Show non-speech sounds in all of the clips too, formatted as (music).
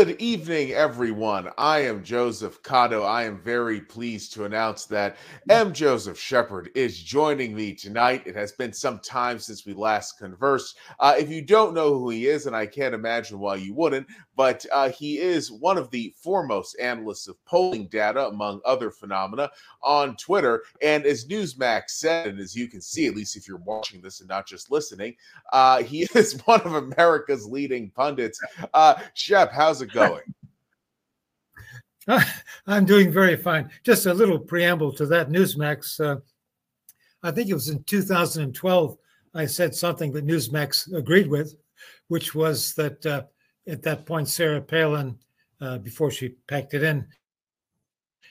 Good evening, everyone. I am Joseph Cotto. I am very pleased to announce that M. Joseph Sheppard is joining me tonight. It has been some time since we last conversed. Uh, if you don't know who he is, and I can't imagine why you wouldn't, but uh, he is one of the foremost analysts of polling data, among other phenomena, on Twitter. And as Newsmax said, and as you can see, at least if you're watching this and not just listening, uh, he (laughs) is one of America's leading pundits. Uh, Shep, how's it going? (laughs) I'm doing very fine. Just a little preamble to that Newsmax. Uh, I think it was in 2012. I said something that Newsmax agreed with, which was that uh, at that point, Sarah Palin, uh, before she packed it in,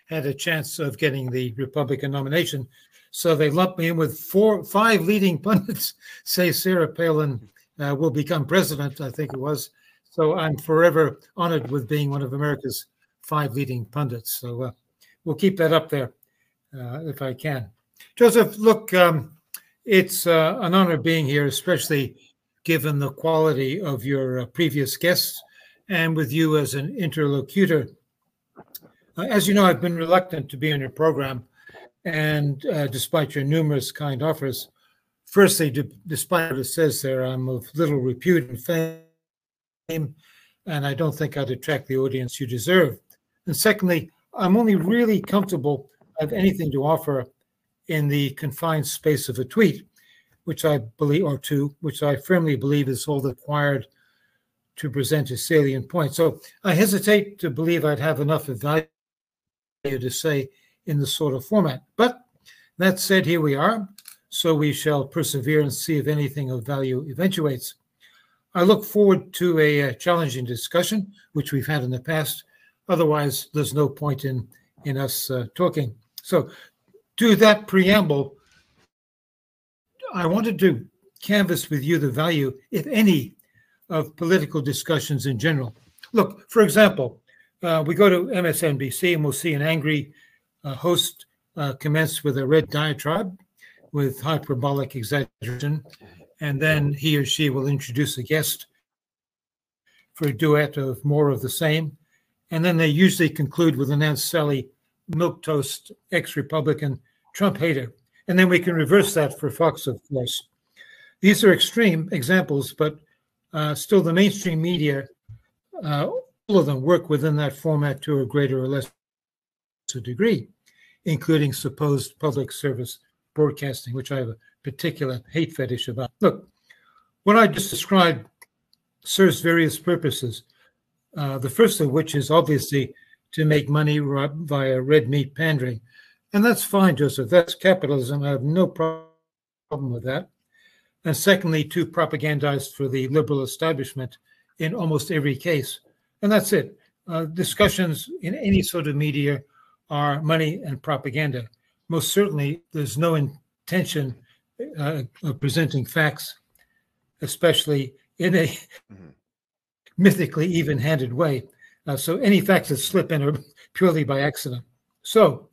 had a chance of getting the Republican nomination. So they lumped me in with four, five leading (laughs) pundits say Sarah Palin uh, will become president. I think it was. So I'm forever honored with being one of America's five leading pundits. So uh, we'll keep that up there uh, if I can. Joseph, look, um, it's uh, an honor being here, especially given the quality of your uh, previous guests and with you as an interlocutor. Uh, as you know, I've been reluctant to be on your program, and uh, despite your numerous kind offers, firstly, despite what it says there, I'm of little repute and fame, and I don't think I'd attract the audience you deserve. And secondly, I'm only really comfortable have anything to offer in the confined space of a tweet which I believe, or two, which I firmly believe is all required to present a salient point. So I hesitate to believe I'd have enough value to say in this sort of format. But that said, here we are. So we shall persevere and see if anything of value eventuates. I look forward to a, a challenging discussion, which we've had in the past. Otherwise, there's no point in in us uh, talking. So, to that preamble, I wanted to canvass with you the value, if any, of political discussions in general. Look, for example, uh, we go to MSNBC and we'll see an angry uh, host uh, commence with a red diatribe with hyperbolic exaggeration, and then he or she will introduce a guest for a duet of more of the same. And then they usually conclude with an Aunt Sally milquetoast ex Republican Trump hater. And then we can reverse that for Fox, of course. These are extreme examples, but uh, still the mainstream media, uh, all of them work within that format to a greater or less degree, including supposed public service broadcasting, which I have a particular hate fetish about. Look, what I just described serves various purposes. Uh, the first of which is obviously to make money via red meat pandering. And that's fine, Joseph. That's capitalism. I have no problem with that. And secondly, to propagandize for the liberal establishment in almost every case. And that's it. Uh, discussions in any sort of media are money and propaganda. Most certainly, there's no intention uh, of presenting facts, especially in a mm-hmm. mythically even handed way. Uh, so any facts that slip in are (laughs) purely by accident. So,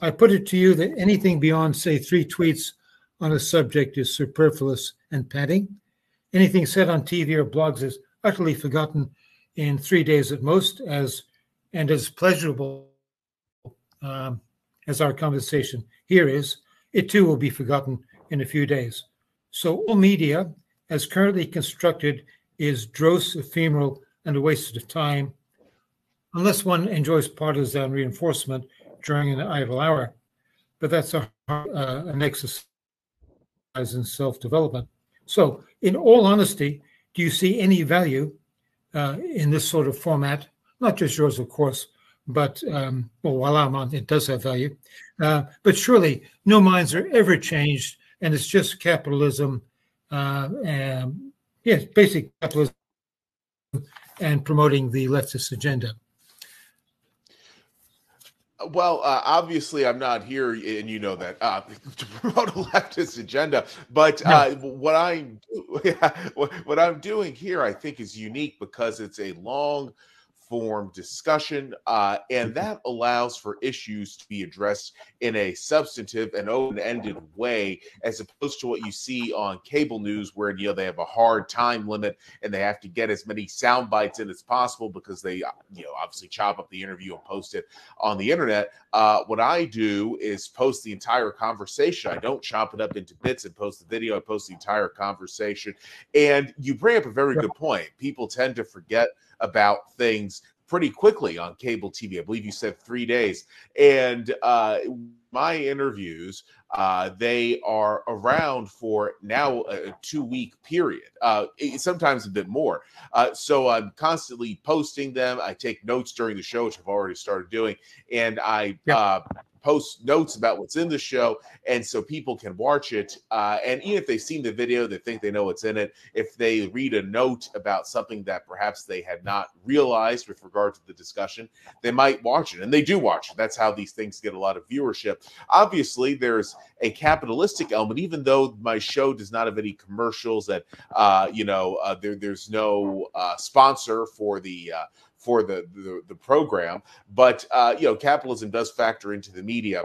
I put it to you that anything beyond, say, three tweets on a subject is superfluous and padding. Anything said on TV or blogs is utterly forgotten in three days at most, as and as pleasurable um, as our conversation here is, it too will be forgotten in a few days. So all media, as currently constructed, is dross, ephemeral, and a waste of time, unless one enjoys partisan reinforcement during an idle hour. But that's a, uh, an exercise in self development. So, in all honesty, do you see any value uh, in this sort of format? Not just yours, of course, but um, well, while I'm on, it does have value. Uh, but surely, no minds are ever changed, and it's just capitalism. Uh, and yes, basic capitalism and promoting the leftist agenda. Well, uh, obviously, I'm not here, and you know that uh, (laughs) to promote a leftist agenda. But uh, what I'm yeah, (laughs) what I'm doing here, I think, is unique because it's a long form discussion, uh, and that allows for issues to be addressed in a substantive and open-ended way, as opposed to what you see on cable news, where you know they have a hard time limit and they have to get as many sound bites in as possible because they, you know, obviously chop up the interview and post it on the internet. Uh, what I do is post the entire conversation. I don't chop it up into bits and post the video. I post the entire conversation. And you bring up a very good point. People tend to forget about things pretty quickly on cable TV. I believe you said three days. And uh, my interviews, uh, they are around for now a two week period, uh, sometimes a bit more. Uh, so I'm constantly posting them. I take notes during the show, which I've already started doing, and I yeah. Post notes about what's in the show, and so people can watch it. Uh, and even if they've seen the video, they think they know what's in it. If they read a note about something that perhaps they had not realized with regard to the discussion, they might watch it, and they do watch it. That's how these things get a lot of viewership. Obviously, there's a capitalistic element, even though my show does not have any commercials. That uh, you know, uh, there there's no uh, sponsor for the uh, for the the, the program. But uh, you know, capitalism does factor into the media.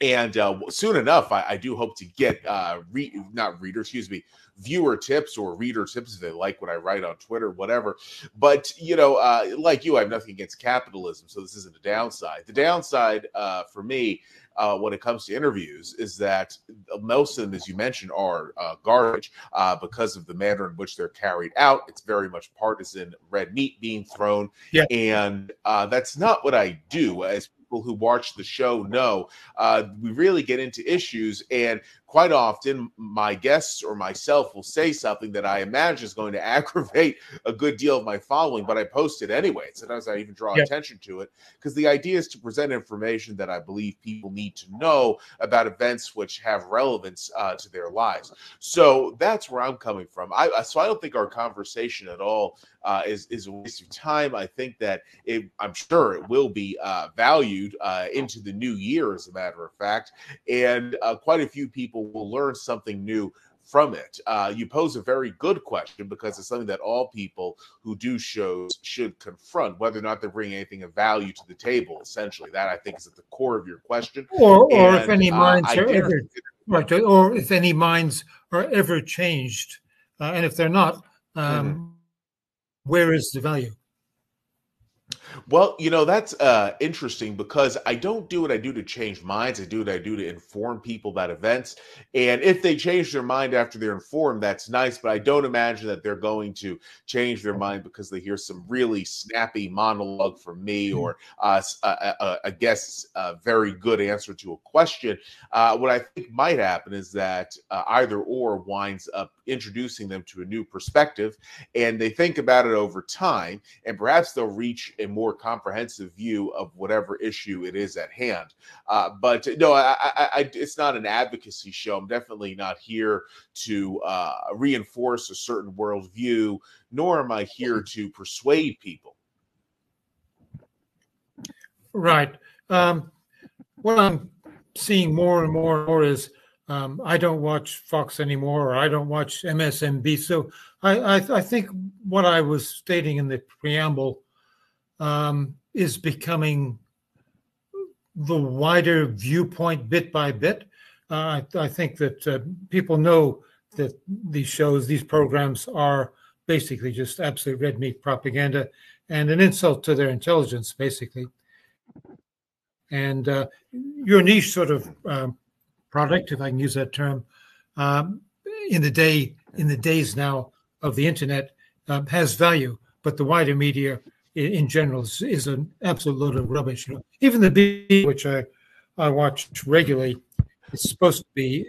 And uh, soon enough, I, I do hope to get uh, re- not reader, excuse me, viewer tips or reader tips if they like what I write on Twitter, whatever. But you know, uh, like you, I have nothing against capitalism, so this isn't a downside. The downside uh, for me uh, when it comes to interviews is that most of them, as you mentioned, are uh, garbage uh, because of the manner in which they're carried out. It's very much partisan red meat being thrown. Yeah. And uh, that's not what I do. As people who watch the show know, uh, we really get into issues. And quite often my guests or myself will say something that I imagine is going to (laughs) aggravate a good deal of my following, but I post it anyway. Sometimes I even draw yeah. attention to it because the idea is to present information that I believe people need to know about events which have relevance uh, to their lives. So that's where I'm coming from. I, so I don't think our conversation at all uh, is is a waste of time. I think that it, I'm sure it will be uh, valued uh, into the new year, as a matter of fact, and uh, quite a few people will learn something new from it. Uh, you pose a very good question because it's something that all people who do shows should confront, whether or not they're bringing anything of value to the table. Essentially, that I think is at the core of your question. Or, or and, if any uh, minds uh, are ever right, or if any minds are ever changed, uh, and if they're not, um, mm-hmm. where is the value? Well, you know, that's uh, interesting because I don't do what I do to change minds. I do what I do to inform people about events. And if they change their mind after they're informed, that's nice. But I don't imagine that they're going to change their mind because they hear some really snappy monologue from me mm-hmm. or uh, a, a, a guest's uh, very good answer to a question. Uh, what I think might happen is that uh, either or winds up introducing them to a new perspective and they think about it over time. And perhaps they'll reach a more comprehensive view of whatever issue it is at hand. Uh, but no, I, I, I, it's not an advocacy show. I'm definitely not here to uh, reinforce a certain worldview, nor am I here to persuade people. Right. Um, what I'm seeing more and more and more is um, I don't watch Fox anymore, or I don't watch MSNBC. So I, I, I think what I was stating in the preamble um, is becoming the wider viewpoint bit by bit. Uh, I, I, think that uh, people know that these shows, these programs are basically just absolute red meat propaganda and an insult to their intelligence, basically. And uh, your niche sort of um, product, if I can use that term, um, in the day in the days now of the internet um, has value, but the wider media in, general is, is, an absolute load of rubbish. Even the B, which I, I watch regularly, is supposed to be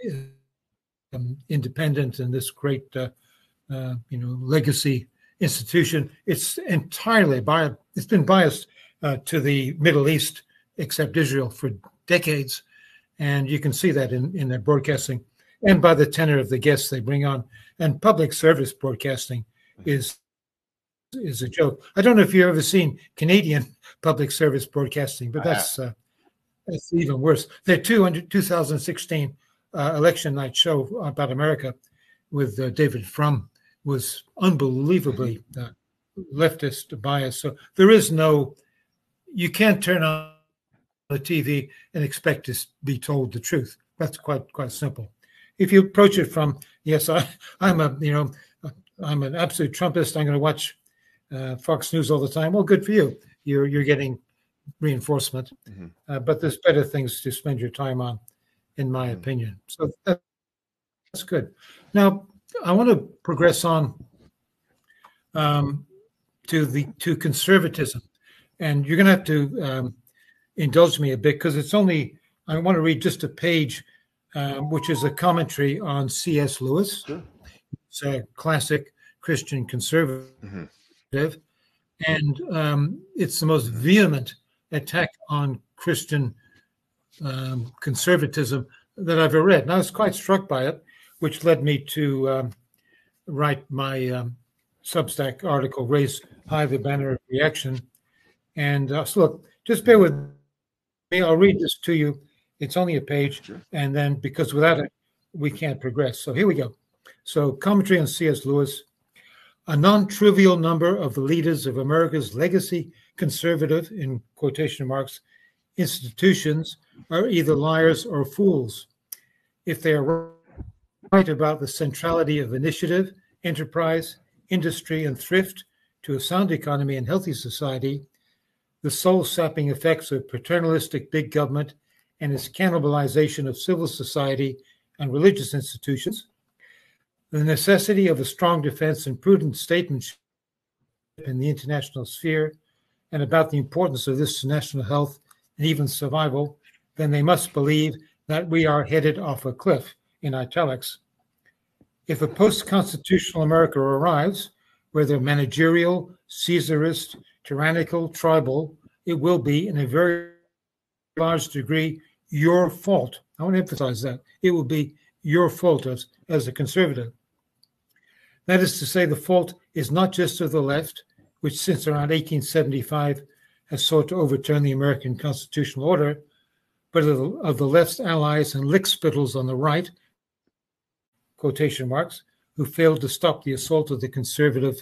um, independent and this great, uh, uh, you know, legacy institution. It's entirely biased. It's been biased uh, to the Middle East, except Israel, for decades, and you can see that in in their broadcasting and by the tenor of the guests they bring on. And public service broadcasting is is a joke. I don't know if you've ever seen Canadian (laughs) public service broadcasting, but that's uh, that's even worse. Their 200, 2016 uh, election night show about America with uh, David Frum was unbelievably uh, leftist bias. So there is no, you can't turn on the TV and expect to be told the truth. That's quite quite simple. If you approach it from yes, I, I'm a you know I'm an absolute Trumpist. I'm going to watch uh, Fox News all the time. Well, good for you. You're you're getting reinforcement, mm-hmm. uh, but there's better things to spend your time on, in my mm-hmm. opinion. So that, that's good. Now I want to progress on um, to the to conservatism, and you're going to have to um, indulge me a bit because it's only I want to read just a page, um, which is a commentary on C.S. Lewis. Sure. It's a classic Christian conservative, mm-hmm. And um, it's the most vehement attack on Christian um, conservatism that I've ever read. And I was quite struck by it, which led me to um, write my um, Substack article, Raise High the Banner of Reaction. And uh, so, look, just bear with me. I'll read this to you. It's only a page. Sure. And then, because without it, we can't progress. So here we go. So, commentary on C.S. Lewis. A non trivial number of the leaders of America's legacy conservative, in quotation marks, institutions are either liars or fools. If they are right about the centrality of initiative, enterprise, industry, and thrift to a sound economy and healthy society, the soul sapping effects of paternalistic big government and its cannibalization of civil society and religious institutions, the necessity of a strong defense and prudent statesmanship in the international sphere, and about the importance of this to national health and even survival, then they must believe that we are headed off a cliff, in italics. If a post constitutional America arrives, whether managerial, Caesarist, tyrannical, tribal, it will be in a very large degree your fault. I want to emphasize that. It will be your fault as, as a conservative. That is to say, the fault is not just of the left, which since around 1875 has sought to overturn the American constitutional order, but of the, of the left's allies and lickspittles on the right, quotation marks, who failed to stop the assault of the conservative,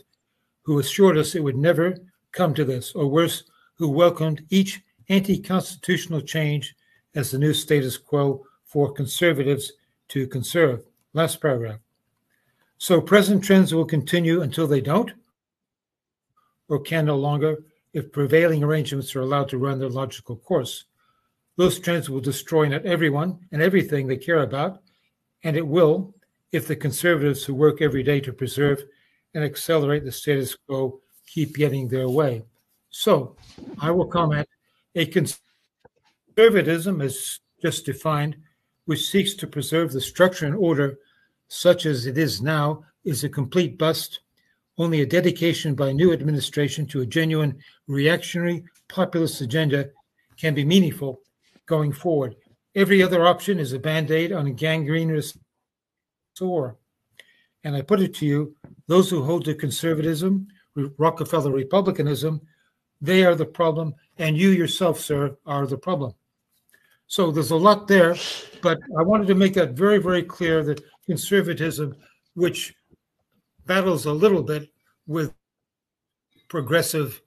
who assured us it would never come to this, or worse, who welcomed each anti constitutional change as the new status quo for conservatives to conserve. Last paragraph. So present trends will continue until they don't, or can no longer, if prevailing arrangements are allowed to run their logical course. Those trends will destroy not everyone and everything they care about, and it will, if the conservatives who work every day to preserve and accelerate the status quo keep getting their way. So I will comment a conservatism as just defined, which seeks to preserve the structure and order such as it is now, is a complete bust. Only a dedication by new administration to a genuine reactionary populist agenda can be meaningful going forward. Every other option is a band aid on a gangrenous sore. And I put it to you those who hold to conservatism, Rockefeller Republicanism, they are the problem. And you yourself, sir, are the problem. So there's a lot there, but I wanted to make that very, very clear that conservatism, which battles a little bit with progressive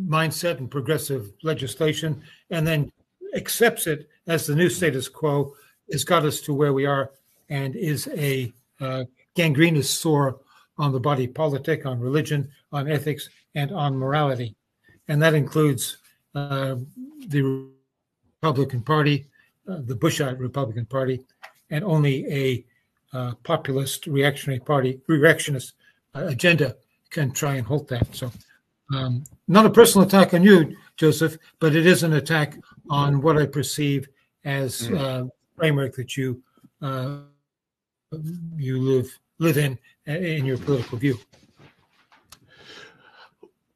mindset and progressive legislation, and then accepts it as the new status quo, has got us to where we are and is a uh, gangrenous sore on the body politic, on religion, on ethics, and on morality. And that includes uh, the Republican Party, uh, the Bushite Republican Party, and only a uh, populist reactionary party, reactionist uh, agenda can try and halt that. So, um, not a personal attack on you, Joseph, but it is an attack on what I perceive as mm. uh, framework that you uh, you live live in in your political view.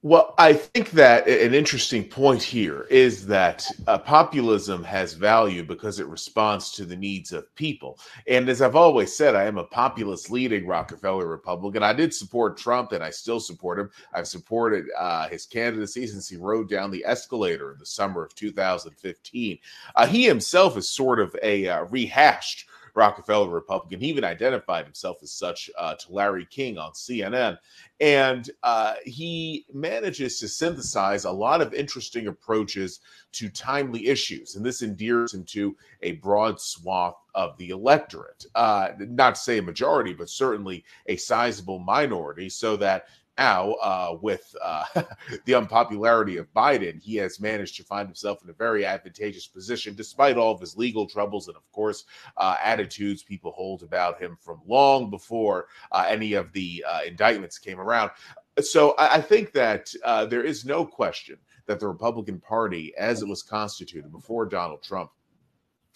Well, I think that an interesting point here is that uh, populism has value because it responds to the needs of people. And as I've always said, I am a populist leading Rockefeller Republican. I did support Trump and I still support him. I've supported uh, his candidacy since he rode down the escalator in the summer of 2015. Uh, he himself is sort of a uh, rehashed Rockefeller Republican. He even identified himself as such uh, to Larry King on CNN. And uh, he manages to synthesize a lot of interesting approaches to timely issues. And this endears him to a broad swath of the electorate. Uh, not to say a majority, but certainly a sizable minority, so that now, uh, with uh, (laughs) the unpopularity of Biden, he has managed to find himself in a very advantageous position, despite all of his legal troubles and, of course, uh, attitudes people hold about him from long before uh, any of the uh, indictments came around. So I, I think that uh, there is no question that the Republican Party, as it was constituted before Donald Trump,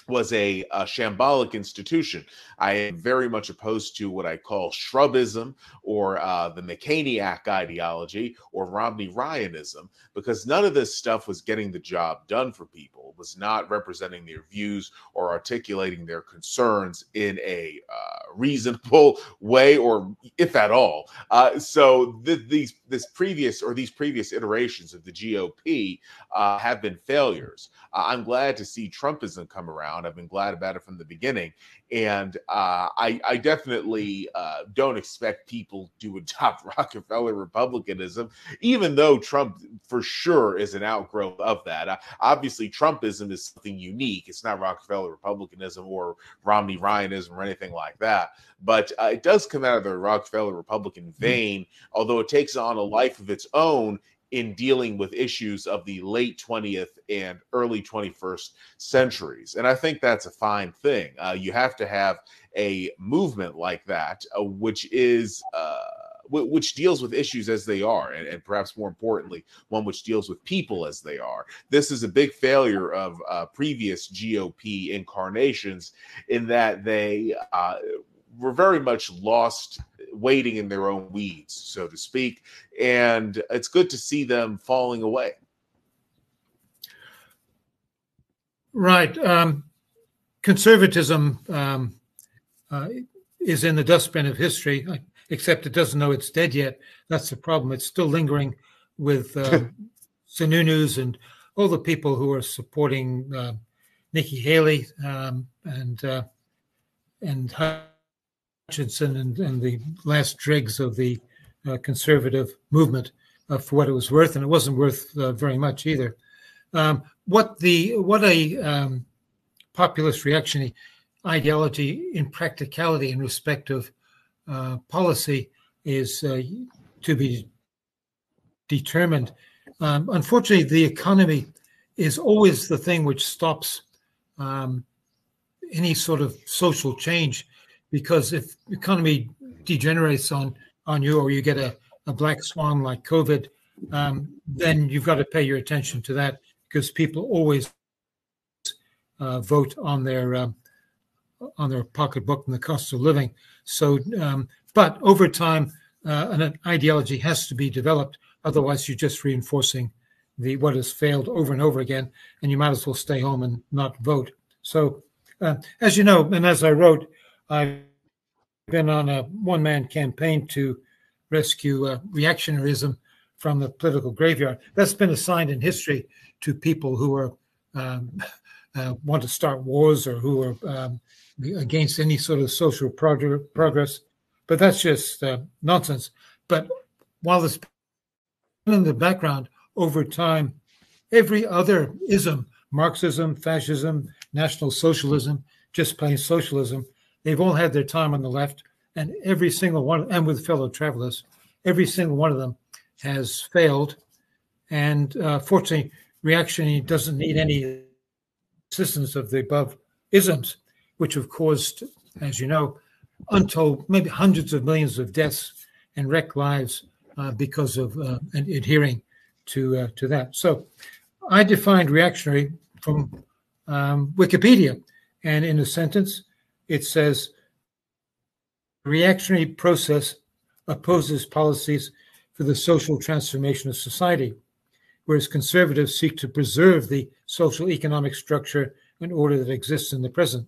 was a, a, shambolic institution. I am very much opposed to what I call shrubism or uh, the McCainiac ideology or Romney Ryanism, because none of this stuff was getting the job done for people, was not representing their views or articulating their concerns in a uh, reasonable way, or if at all. Uh, so th- these this previous or these previous iterations of the GOP uh, have been failures. I'm glad to see Trumpism come around. I've been glad about it from the beginning, and uh, I, I, definitely uh, don't expect people to adopt (laughs) Rockefeller Republicanism, even though Trump for sure is an outgrowth of that. Uh, obviously, Trumpism is something unique. It's not Rockefeller Republicanism or Romney Ryanism or anything like that, but uh, it does come out of the Rockefeller Republican mm-hmm. vein, although it takes on a life of its own in dealing with issues of the late 20th and early 21st centuries. And I think that's a fine thing. Uh, you have to have a movement like that, uh, which is. Uh, which deals with issues as they are, and, and, perhaps more importantly, one which deals with people as they are. This is a big failure of uh, previous GOP incarnations in that they uh, were very much lost waiting in their own weeds, so to speak. And it's good to see them falling away. Right. Um, conservatism um, uh, is in the dustbin of history, except it doesn't know it's dead yet. That's the problem. It's still lingering with uh, (laughs) Sununu's and all the people who are supporting uh, Nikki Haley um, and uh, and Hutchinson and, and the last dregs of the uh, conservative movement uh, for what it was worth, and it wasn't worth uh, very much either. Um, what the what a um, populist reactionary ideology in practicality in respect of uh, policy is uh, to be determined. Um, unfortunately, the economy is always the thing which stops um, any sort of social change because if economy degenerates on on you or you get a, a black swan like covid um, then you've got to pay your attention to that because people always uh, vote on their um, on their pocketbook and the cost of living. So um, but over time uh, an ideology has to be developed. Otherwise you're just reinforcing the what has failed over and over again and you might as well stay home and not vote. So uh, as you know and as i wrote I've been on a one man campaign to rescue uh, from the political graveyard. That's been assigned in history to people who are um, (laughs) uh, want to start wars or who are um, against any sort of social prog- progress. But that's just uh, nonsense. But while this in the background over time, every other ism, Marxism, fascism, National Socialism, just plain socialism, They've all had their time on the left, and every single one, and with fellow travelers, every single one of them has failed. And uh, fortunately, reaction doesn't need any assistance of the above isms, which have caused, as you know, untold, maybe hundreds of millions of deaths and wrecked lives uh, because of uh, adhering to uh, to that. So, I defined reactionary from um, Wikipedia, and in a sentence, it says reactionary process opposes policies for the social transformation of society, whereas conservatives seek to preserve the social economic structure and order that exists in the present.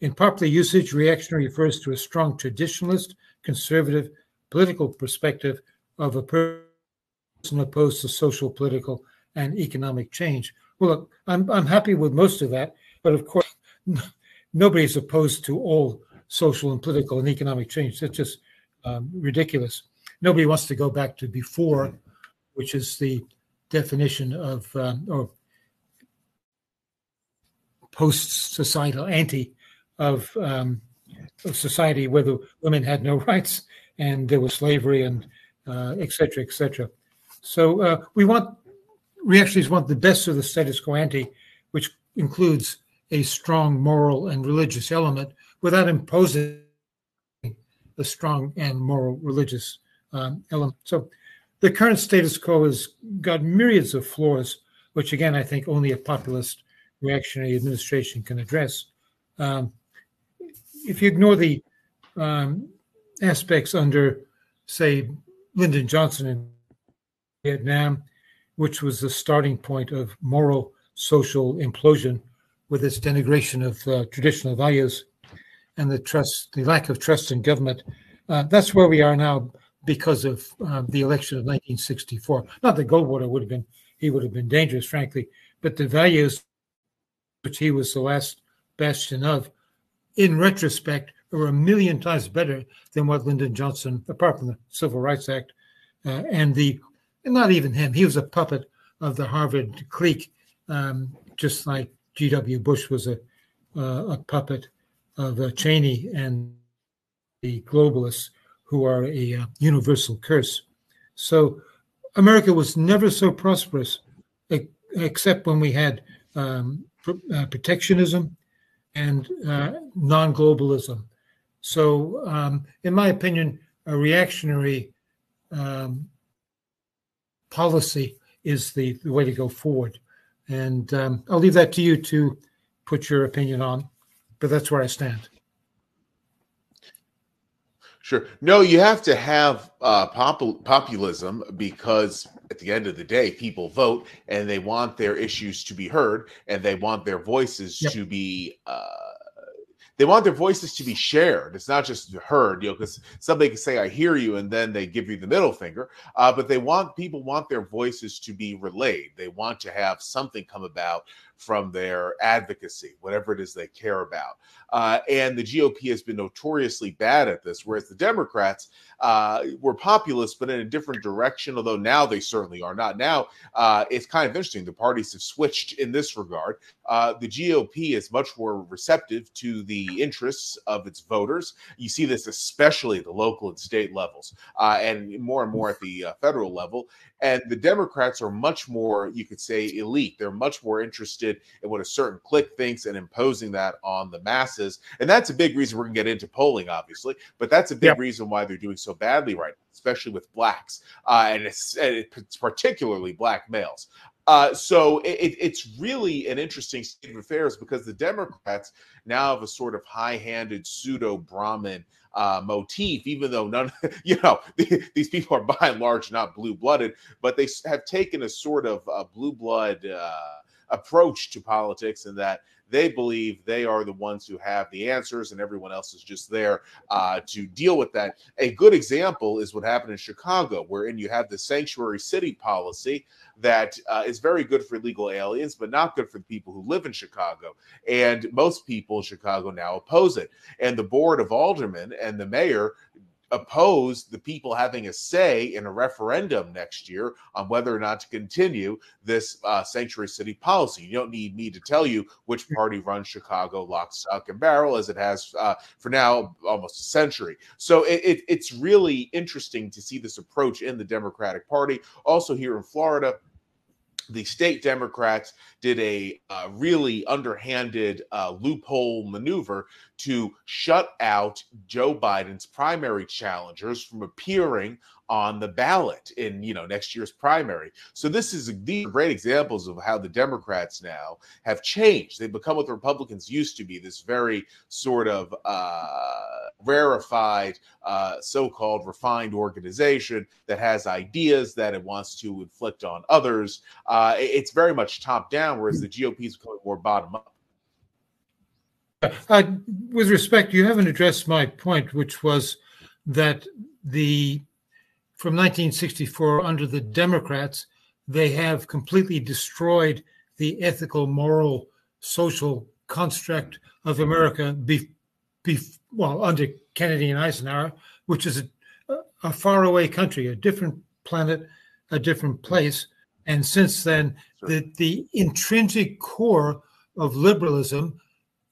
In popular usage, reactionary refers to a strong traditionalist, conservative political perspective of a person opposed to social, political, and economic change. Well, look, I'm, I'm happy with most of that, but of course, nobody is opposed to all social and political and economic change. That's just um, ridiculous. Nobody wants to go back to before, which is the definition of um, or post societal anti of, um, of society where the women had no rights and there was slavery and uh, et cetera, et cetera. So uh, we want reactionaries want the best of the status quo ante, which includes a strong moral and religious element without imposing a strong and moral religious um, element. So the current status quo has got myriads of flaws, which again, I think only a populist reactionary administration can address. Um, if you ignore the um, aspects under, say, Lyndon Johnson in Vietnam, which was the starting point of moral social implosion with its denigration of uh, traditional values and the trust, the lack of trust in government. Uh, that's where we are now because of uh, the election of 1964. Not that Goldwater would have been, he would have been dangerous, frankly, but the values which he was the last bastion of, in retrospect, are a million times better than what Lyndon Johnson, apart from the Civil Rights Act, uh, and the, and not even him, he was a puppet of the Harvard clique, um, just like G.W. Bush was a, uh, a puppet of uh, Cheney and the globalists who are a uh, universal curse. So America was never so prosperous, except when we had um, uh, protectionism and non globalism. So, um, in my opinion, a reactionary um, policy is the, the, way to go forward. And um, I'll leave that to you to put your opinion on, but that's where I stand. Sure. No, you have to have uh, popul- populism because at the end of the day, people vote and they want their issues to be heard and they want their voices yep. to be. Uh, they want their voices to be shared. It's not just heard, you know, because somebody can say "I hear you" and then they give you the middle finger. Uh, but they want people want their voices to be relayed. They want to have something come about from their advocacy, whatever it is they care about. Uh, and the GOP has been notoriously bad at this, whereas the Democrats uh, were populist, but in a different direction, although now they certainly are not. Now, uh, it's kind of interesting. The parties have switched in this regard. Uh, the GOP is much more receptive to the interests of its voters. You see this especially at the local and state levels, uh, and more and more at the uh, federal level. And the Democrats are much more, you could say, elite. They're much more interested in what a certain clique thinks and imposing that on the masses. And that's a big reason we're going to get into polling, obviously, but that's a big yep. reason why they're doing so badly right now, especially with blacks. Uh, and it's, it's particularly black males. Uh, so it, it's really an interesting state of affairs because the Democrats now have a sort of high-handed pseudo Brahmin uh, motif, even though none, (laughs) you know, (laughs) these people are by and large not blue blooded, but they have taken a sort of a blue blood uh, approach to politics and that they believe they are the ones who have the answers and everyone else is just there uh, to deal with that. A good example is what happened in Chicago, wherein you have the sanctuary city policy that uh, is very good for illegal aliens, but not good for the people who live in Chicago. And most people in Chicago now oppose it. And the board of aldermen and the mayor oppose the people having a say in a referendum next year on whether or not to continue this uh, sanctuary city policy. You don't need me to tell you which party runs Chicago lock, stock, and barrel, as it has uh, for now almost a century. So it, it, it's really interesting to see this approach in the Democratic Party. Also, here in Florida, the state Democrats did a uh, really underhanded uh, loophole maneuver to shut out Joe Biden's primary challengers from appearing on the ballot in you know next year's primary. So this is these are great examples of how the Democrats now have changed. They've become what the Republicans used to be, this very sort of uh, rarefied, uh, so-called refined organization that has ideas that it wants to inflict on others. Uh, it's very much top down, whereas the GOP is becoming more bottom up. Uh, with respect, you haven't addressed my point, which was that the from 1964 under the Democrats, they have completely destroyed the ethical, moral, social construct of America be, be well under Kennedy and Eisenhower, which is a, a faraway country, a different planet, a different place. And since then, sure. the, the intrinsic core of liberalism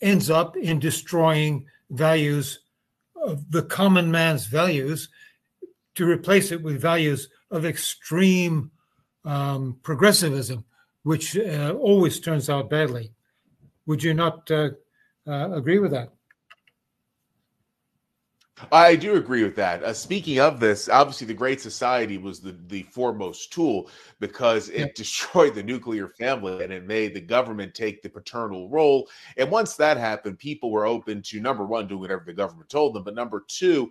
ends up in destroying values of the common man's values to replace it with values of extreme um, progressivism, which uh, always turns out badly. Would you not uh, uh, agree with that? I do agree with that. Uh, speaking of this, obviously the Great Society was the, the foremost tool because it destroyed the nuclear family and it made the government take the paternal role. And once that happened, people were open to number one, doing whatever the government told them, but number two,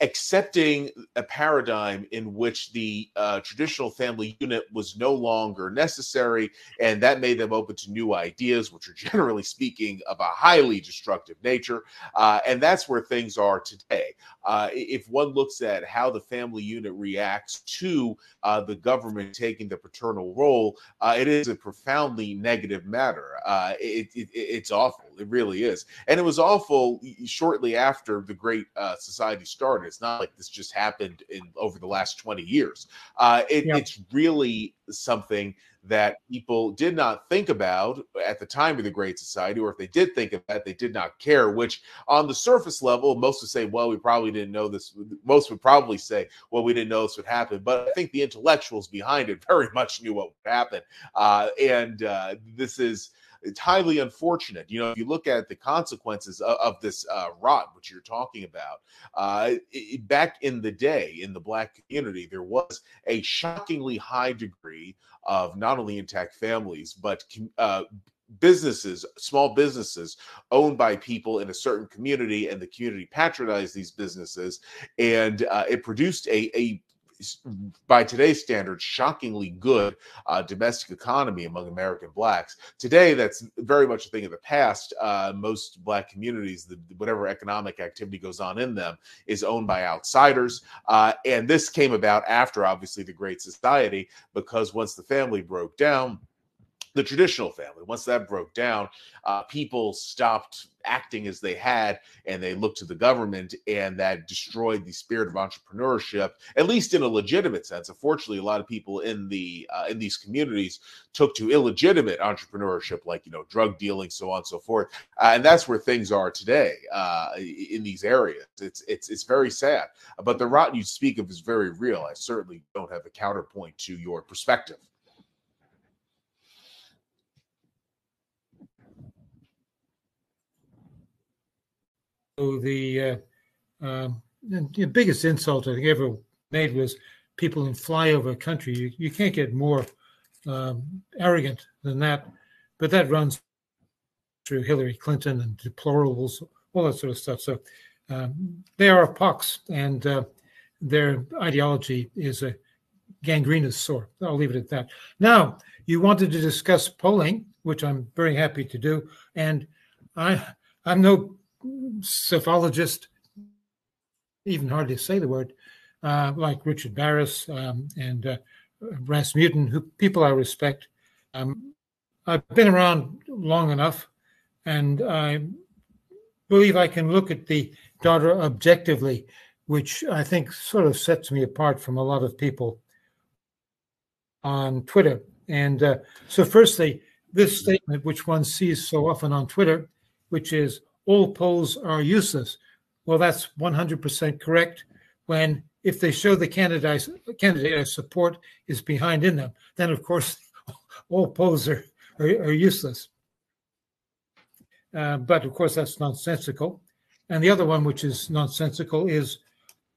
accepting a paradigm in which the uh, traditional family unit was no longer necessary, and that made them open to new ideas, which are generally speaking of a highly destructive nature. Uh, and that's where things are today. Uh, if one looks at how the family unit reacts to uh, the government taking the paternal role, uh, it is a profoundly negative matter. Uh, it, it, it's awful. It really is. And it was awful shortly after the Great Society started. It's not like this just happened in over the last 20 years. Uh, it, yeah. It's really something that people did not think about at the time of the Great Society, or if they did think of that, they did not care. Which, on the surface level, most would say, "Well, we probably didn't know this." Most would probably say, "Well, we didn't know this would happen." But I think the intellectuals behind it (laughs) very much knew what would happen, uh, and uh, this is it's highly unfortunate. You know, if you look at the consequences of, of this uh, rot, which you're talking about, uh, it, back in the day in the black community, there was a shockingly high degree of not only intact families, but uh, businesses, small businesses owned by people in a certain community, and the community patronized these businesses, and uh, it produced a, a by today's standards, shockingly good uh, domestic economy among American blacks. Today, that's very much a thing of the past. Uh, most black communities, the, whatever economic activity goes on in them, is owned by outsiders. Uh, and this came about after, obviously, the Great Society, because once the family broke down, the traditional family. Once that broke down, uh, people stopped acting as they had and they looked to the government, and that destroyed the spirit of entrepreneurship, at least in a legitimate sense. Unfortunately, a lot of people in the uh, in these communities took to illegitimate entrepreneurship, like you know drug dealing, so on and so forth, uh, and that's where things are today uh, in these areas. It's it's it's very sad, but the rot you speak of is very real. I certainly don't have a counterpoint to your perspective. The, uh, uh, the biggest insult I think ever made was people in flyover country. You, you can't get more um, arrogant than that. But that runs through Hillary Clinton and deplorables, all that sort of stuff. So um, they are a pox, and uh, their ideology is a gangrenous sore. I'll leave it at that. Now, you wanted to discuss polling, which I'm very happy to do, and I I'm no psephologist, even hardly say the word, uh, like Richard Baris um, and uh, Rasmussen, who people I respect. Um, I've been around long enough, and I believe I can look at the data objectively, which I think sort of sets me apart from a lot of people on Twitter. And uh, so, firstly, this statement, which one sees so often on Twitter, which is all polls are useless. Well, that's 100% correct. When if they show the candidate candidate support is behind in them, then of course (laughs) all polls are, are, are useless. Uh, but of course, that's nonsensical. And the other one, which is nonsensical, is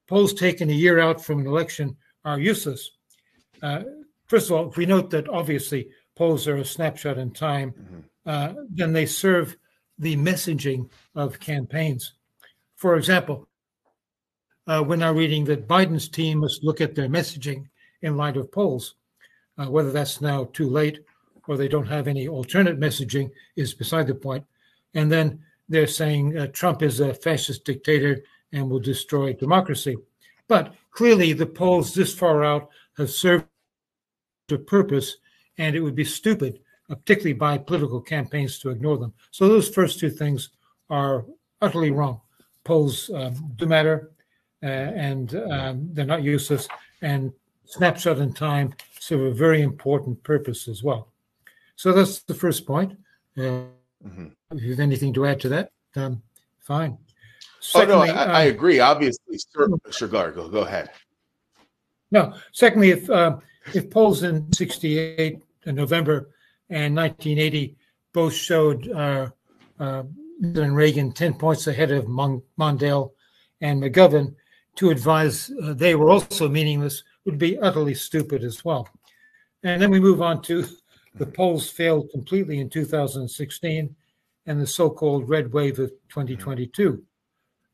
polls taken a year out from an election are useless. Uh, first of all, if we note that obviously polls are a snapshot in time, mm-hmm. uh, then they serve the messaging of campaigns. For example, uh, we're now reading that Biden's team must look at their messaging in light of polls. Uh, whether that's now too late or they don't have any alternate messaging is beside the point. And then they're saying uh, Trump is a fascist dictator and will destroy democracy. But clearly, the polls this far out have served a purpose, and it would be stupid particularly by political campaigns, to ignore them. So those first two things are utterly wrong. Polls um, do matter, uh, and um, they're not useless. And snapshot in time serve a very important purpose as well. So that's the first point. Uh, mm-hmm. If you have anything to add to that, um, fine. Secondly, oh no, I, I um, agree. Obviously, sure go, go ahead. No. Secondly, if uh, if polls in '68 in November and 1980 both showed uh, uh, Reagan 10 points ahead of Mon- Mondale and McGovern to advise uh, they were also meaningless would be utterly stupid as well. And then we move on to the polls failed completely in 2016 and the so called red wave of 2022.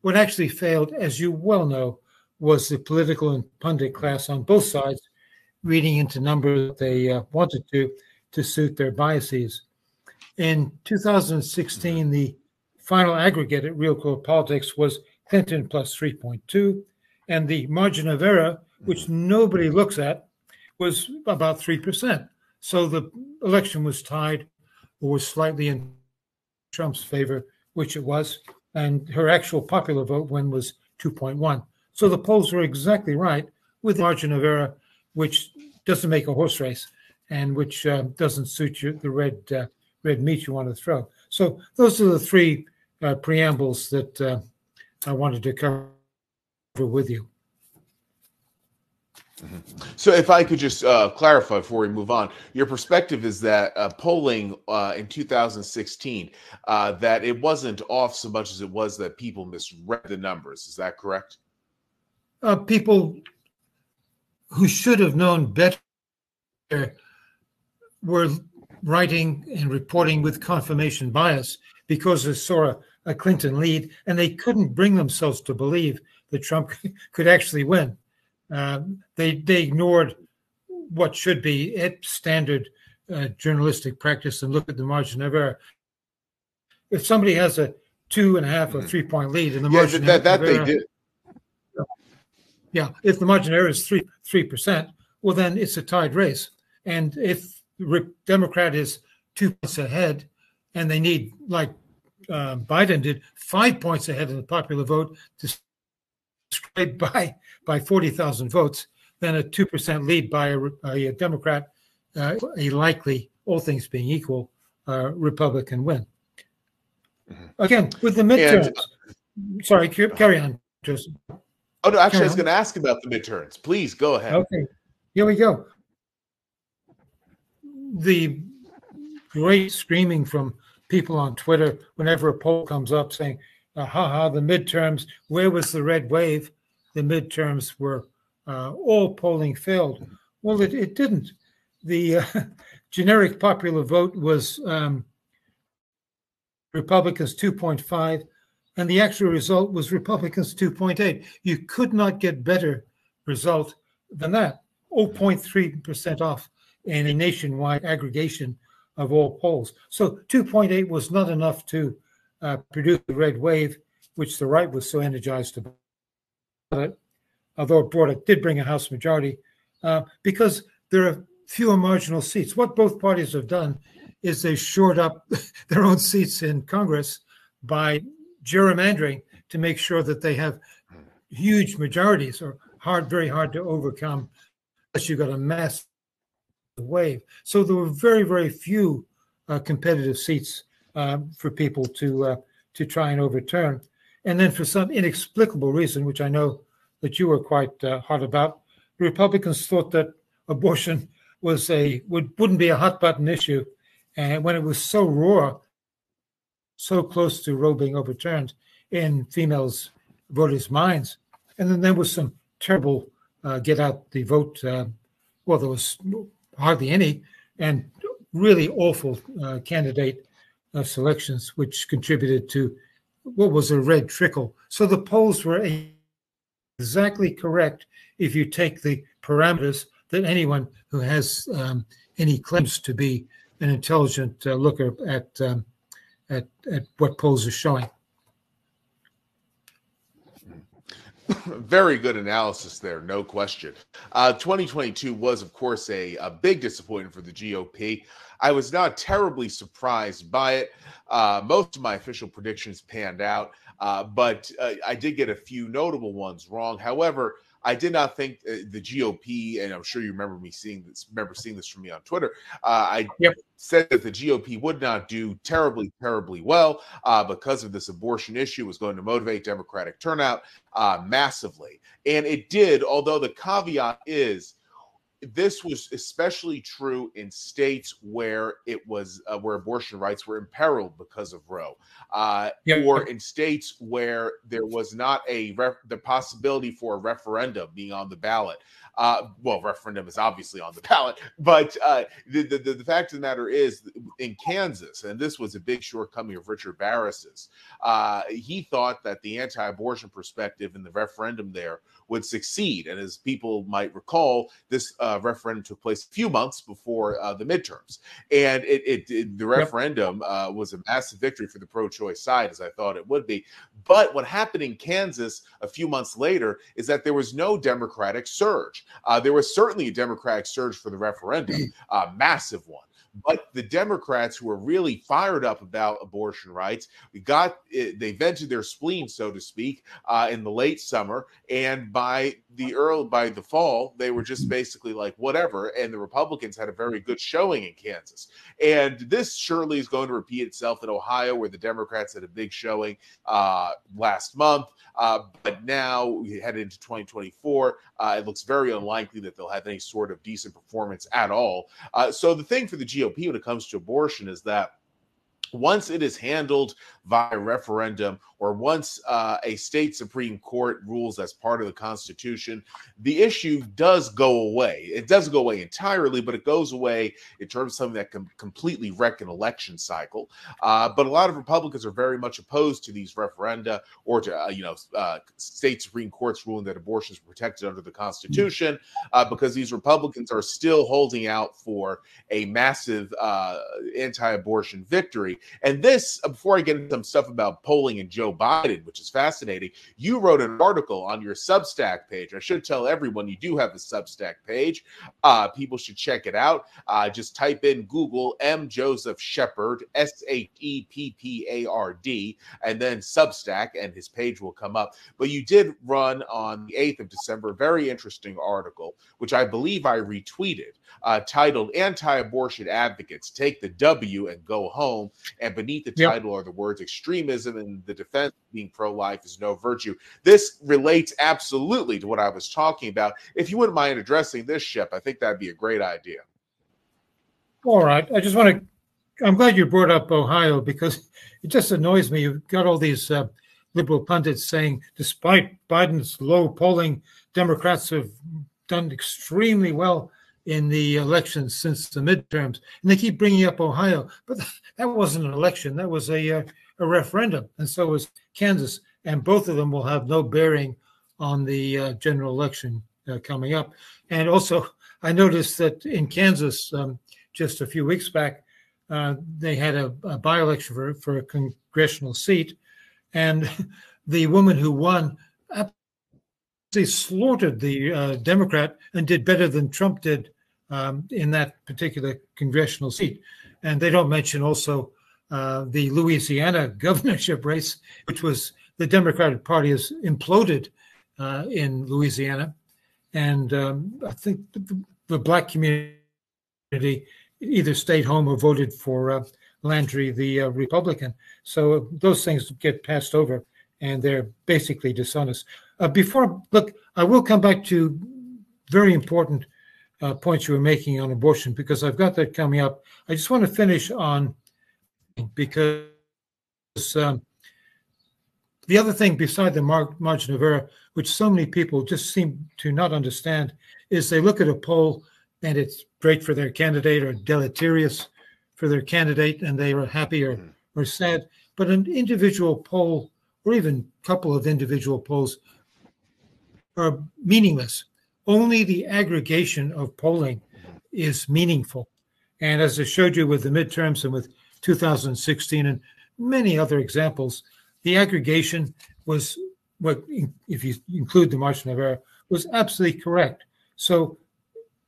What actually failed, as you well know, was the political and pundit class on both sides reading into numbers they uh, wanted to to suit their biases. In 2016, the final aggregate at Real Clear Politics was Clinton plus 3.2, and the margin of error, hmm. which nobody looks at, was about 3%. So the election was tied or was slightly in Trump's favor, which it was, and her actual popular vote win was 2.1. So the polls were exactly right with margin of error, which doesn't make a horse race and which uh, doesn't suit you, the red uh, red meat you want to throw. So those are the three uh, preambles that uh, I wanted to cover with you. Mm-hmm. So, if I could just uh, clarify before we move on, your perspective is that uh, polling uh, in 2016 uh, that it wasn't off so much as it was that people misread the numbers. Is that correct? Uh, people who should have known better were writing and reporting with confirmation bias because they saw a, a Clinton lead, and they couldn't bring themselves to believe that Trump (laughs) could actually win. Uh, they they ignored what should be it standard uh, journalistic practice and look at the margin of error. If somebody has a two and a half or mm-hmm. three point lead in the yeah, margin that, that they error, did. Yeah, if the margin of error is three three percent, well then it's a tied race. And if Democrat is two points ahead, and they need, like uh, Biden did, five points ahead in the popular vote to scrape (laughs) by by forty thousand votes. Then a two percent lead by a, a Democrat, uh, a likely, all things being equal, uh, Republican win. Mm-hmm. Again, with the midterms. And, sorry, carry on, Joseph. Oh no, actually, I was going to ask about the midterms. Please go ahead. Okay, here we go the great screaming from people on Twitter whenever a poll comes up saying, uh, ha ha, the midterms, where was the red wave? The midterms were uh, all polling failed. Well, it, it didn't. The uh, (laughs) generic popular vote was um, Republicans 2.5, and the actual result was Republicans 2.8. You could not get better result than that, 0.3% off and a nationwide aggregation of all polls. So 2.8 was not enough to uh, produce the red wave, which the right was so energized about it, although it brought it did bring a House majority, uh, because there are fewer marginal seats. What both parties have done is they shored up (laughs) their own seats in Congress by gerrymandering to make sure that they have huge majorities or hard, very hard to overcome unless you've got a mass wave. So there were very, very few uh, competitive seats uh, for people to uh, to try and overturn. And then for some inexplicable reason, which I know that you were quite uh, hot about, the Republicans thought that abortion was a would wouldn't be a hot button issue, and when it was so raw, so close to Roe being overturned in females' voters' minds, and then there was some terrible uh, get out the vote. Uh, well, there was hardly any, and really awful uh, candidate uh, selections, which contributed to what was a red trickle. So the polls were exactly correct if you take the parameters that anyone who has um, any claims to be an intelligent uh, looker at, um, at at what polls are showing. (coughs) Very good analysis there, no question. Uh, 2022 was, of course, a, a big disappointment for the GOP. I was not terribly surprised by it. Uh, most of my official predictions panned out, uh, but uh, I did get a few notable ones wrong. However, I did not think uh, the GOP, and I'm sure you remember me seeing this, remember seeing this from me on Twitter. Uh, I yep. said that the GOP would not do terribly, terribly well uh, because of this abortion issue. was going to motivate Democratic turnout uh, massively, and it did. Although the caveat is this was especially true in states where it was uh, where abortion rights were imperiled because of Roe, uh, yep. or in states where there was not a ref- the possibility for a referendum being on the ballot. Uh, well, referendum is obviously on the (laughs) ballot, but uh, the, the, the fact of the matter is, in Kansas, and this was a big shortcoming of Richard Baris's, uh, he thought that the anti-abortion perspective in the referendum there would succeed. And as people might recall, this uh, referendum took place a few months before uh, the midterms, and it, it, it the referendum uh, was a massive victory for the pro-choice side, as I thought it would be. But what happened in Kansas a few months later is that there was no Democratic surge. Uh, there was certainly a Democratic surge for the referendum, (clears throat) a massive one. But the Democrats who were really fired up about abortion rights, got eh, they vented their spleen, so to speak, uh, in the late summer, and by the early by the fall, they were just basically like whatever. And the Republicans had a very good showing in Kansas, and this surely is going to repeat itself in Ohio, where the Democrats had a big showing uh, last month. Uh, but now we head into 2024. Uh, it looks very unlikely that they'll have any sort of decent performance at all. Uh, so the thing for the GOP when it comes to abortion is that once it is handled via referendum or once uh, a state Supreme Court rules as part of the Constitution, the issue does go away. It doesn't go away entirely, but it goes away in terms of something that can completely wreck an election cycle. Uh, but a lot of Republicans are very much opposed to these referenda or to, uh, you know, uh, state Supreme Courts ruling that abortion is protected under the Constitution uh, because these Republicans are still holding out for a massive uh, anti abortion victory. And this, before I get into some stuff about polling and Joe Biden, which is fascinating, you wrote an article on your Substack page. I should tell everyone you do have a Substack page. Uh, people should check it out. Uh, just type in Google M. Joseph Sheppard, S H E P P A R D, and then Substack, and his page will come up. But you did run on the 8th of December a very interesting article, which I believe I retweeted, uh, titled Anti Abortion Advocates Take the W and Go Home. And beneath the title yep. are the words extremism and the defense being pro life is no virtue. This relates absolutely to what I was talking about. If you wouldn't mind addressing this, Shep, I think that'd be a great idea. All right. I just want to, I'm glad you brought up Ohio because it just annoys me. You've got all these uh, liberal pundits saying, despite Biden's low polling, Democrats have done extremely well in the elections since the midterms, and they keep bringing up Ohio, but (laughs) that wasn't an election; that was a uh, a referendum, and so was Kansas, and both of them will have no bearing on the uh, general election uh, coming up. And also, I noticed that in Kansas, um, just a few weeks back, uh, they had a, a by-election for, for a congressional seat, and (laughs) the woman who won they slaughtered the uh, Democrat and did better than Trump did um, in that particular congressional seat. And they don't mention also uh, the Louisiana (laughs) governorship race, which was the Democratic Party has imploded uh, in Louisiana. And um, I think the, the, black community either stayed home or voted for uh, Landry, the uh, Republican. So those things get passed over and they're basically dishonest. Uh, before, look, I will come back to very important uh, points you were making on abortion because I've got that coming up. I just want to finish on because um, the other thing beside the mar- margin of error, which so many people just seem to not understand, is they look at a poll and it's great for their candidate or deleterious for their candidate and they are happy or, mm-hmm. or sad. But an individual poll or even a couple of individual polls are meaningless. Only the aggregation of polling is meaningful. And as I showed you with the midterms and with 2016 and many other examples, the aggregation was what if you include the margin of error, was absolutely correct. So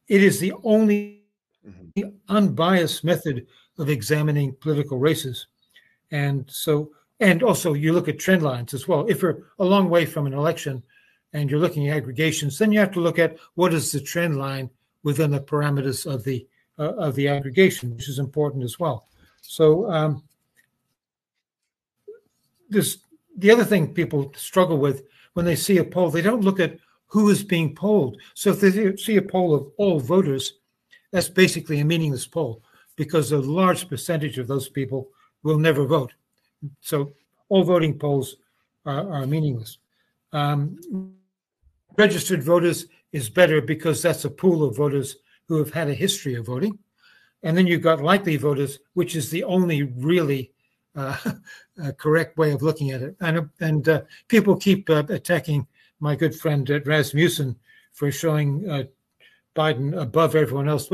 it is the only mm-hmm. unbiased method of examining political races. And so, and also you look at trend lines as well. If you're a long way from an election and you're looking at aggregations, then you have to look at what is the trend line within the parameters of the uh, of the aggregation, which is important as well. So um, this the other thing people struggle with when they see a poll, they don't look at who is being polled. So if they see a poll of all voters, that's basically a meaningless poll because a large percentage of those people will never vote. So all voting polls are, are meaningless. Um, registered voters is better because that's a pool of voters who have had a history of voting. And then you've got likely voters, which is the only really (laughs) uh, correct way of looking at it. And, and uh, people keep uh, attacking my good friend uh, Rasmussen for showing uh, Biden above everyone else.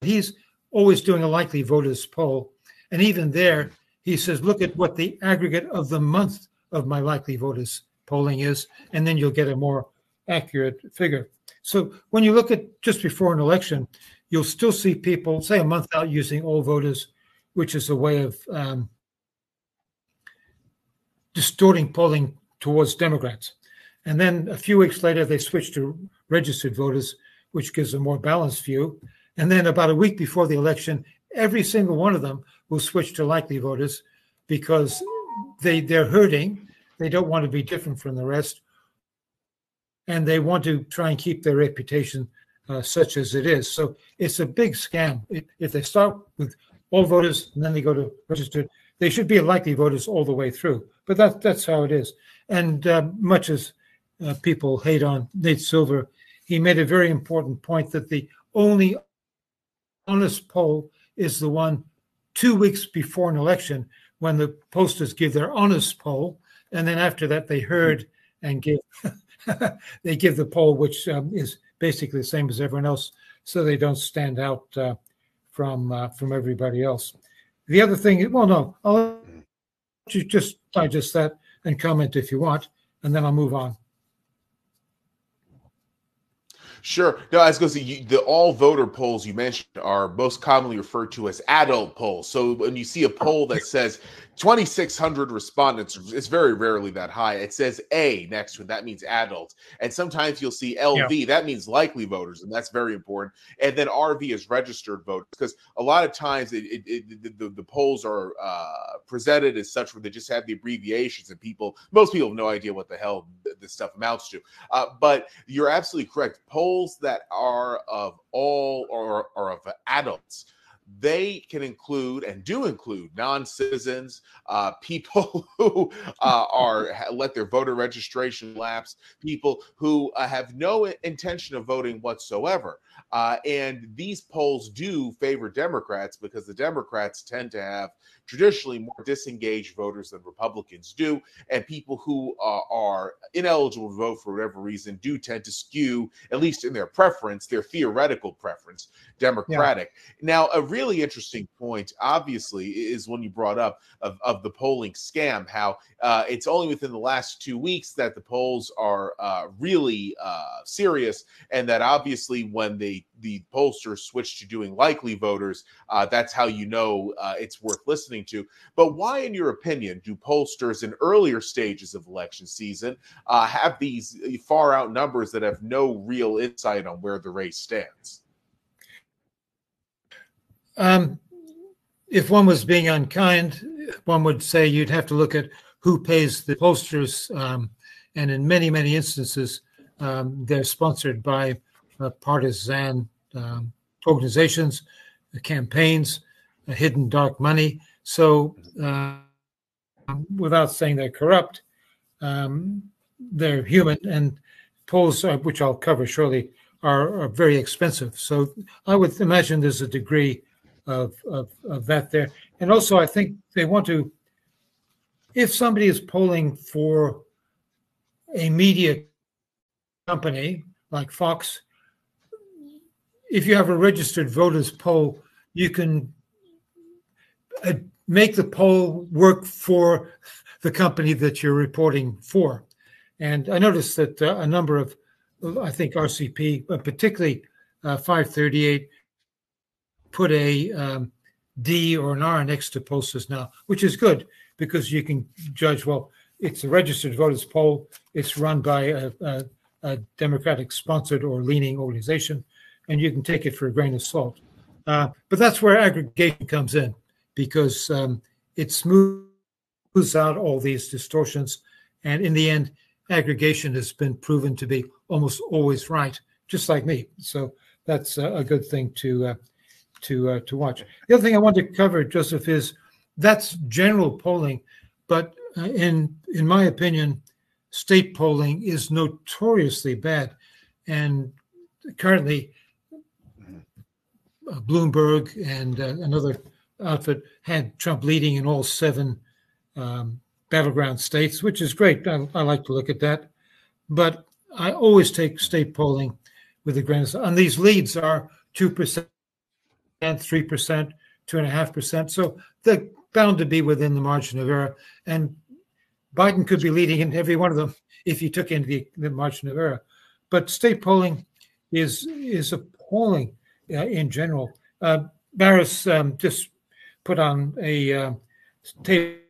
He's always doing a likely voters poll. And even there, he says, look at what the aggregate of the month of my likely voters polling is, and then you'll get a more accurate figure. So when you look at just before an election, you'll still see people, say a month out, using all voters, which is a way of um, distorting polling towards Democrats. And then a few weeks later, they switch to registered voters, which gives a more balanced view. And then about a week before the election, every single one of them will switch to likely voters because they they're hurting. They don't want to be different from the rest, and they want to try and keep their reputation uh, such as it is. So it's a big scam. If they start with all voters and then they go to registered, they should be likely voters all the way through. But that, that's how it is. And uh, much as uh, people hate on Nate Silver, he made a very important point that the only honest poll is the one two weeks before an election when the posters give their honest poll, and then after that they herd and give (laughs) they give the poll which um, is basically the same as everyone else, so they don't stand out uh, from uh, from everybody else. The other thing, well, no, I'll you just digest that and comment if you want, and then I'll move on. Sure. No, I was going to say you, the all voter polls you mentioned are most commonly referred to as adult polls. So when you see a poll that says 2,600 respondents, it's very rarely that high. It says A next to it. That means adult. And sometimes you'll see LV. Yeah. That means likely voters. And that's very important. And then RV is registered voters because a lot of times it, it, it, the, the, polls are uh, presented as such where they just have the abbreviations and people, most people have no idea what the hell this stuff amounts to. Uh, but you're absolutely correct. Polls that are of all or, or of adults they can include and do include non-citizens, uh, people (laughs) who uh, are let their voter registration lapse, people who uh, have no intention of voting whatsoever. Uh, and these polls do favor Democrats because the Democrats tend to have traditionally more disengaged voters than Republicans do. And people who uh, are ineligible to vote for whatever reason do tend to skew, at least in their preference, their theoretical preference, Democratic. Yeah. Now, a really interesting point, obviously, is when you brought up of, of the polling scam, how uh, it's only within the last two weeks that the polls are uh, really uh, serious, and that obviously when they the pollsters switch to doing likely voters, uh, that's how you know uh, it's worth listening to. But why, in your opinion, do pollsters in earlier stages of election season uh, have these far out numbers that have no real insight on where the race stands? Um, if one was being unkind, one would say you'd have to look at who pays the pollsters. Um, and in many, many instances, um, they're sponsored by partisan um, organizations, uh, campaigns, uh, hidden dark money. So, uh, without saying they're corrupt, um, they're human, and polls, uh, which I'll cover shortly, are, are, very expensive. So, I would imagine there's a degree of, of, of that there. And also, I think they want to if somebody is polling for a media company like Fox, if you have a registered voters poll, you can uh, make the poll work for the company that you're reporting for. And I noticed that uh, a number of, I think RCP, but particularly uh, 538, put a um, D or an R next to pollsters now, which is good because you can judge, well, it's a registered voters poll. It's run by a, a, a Democratic sponsored or leaning organization, and you can take it for a grain of salt. Uh, but that's where aggregation comes in because um, it smooths out all these distortions. And in the end, aggregation has been proven to be almost always right, just like me. So that's a, a good thing to uh, to uh, to watch. The other thing I want to cover, Joseph, is that's general polling, but uh, in in my opinion, state polling is notoriously bad, and currently uh, Bloomberg and uh, another outfit had Trump leading in all seven um, battleground states, which is great. I, I, like to look at that, but I always take state polling with a grain of salt. And these leads are two percent, and three percent, two and a half percent. So they're bound to be within the margin of error. And Biden could be leading in every one of them if you took into the, the margin of error. But state polling is is appalling uh, in general. Uh, Baris um, just put on a uh, table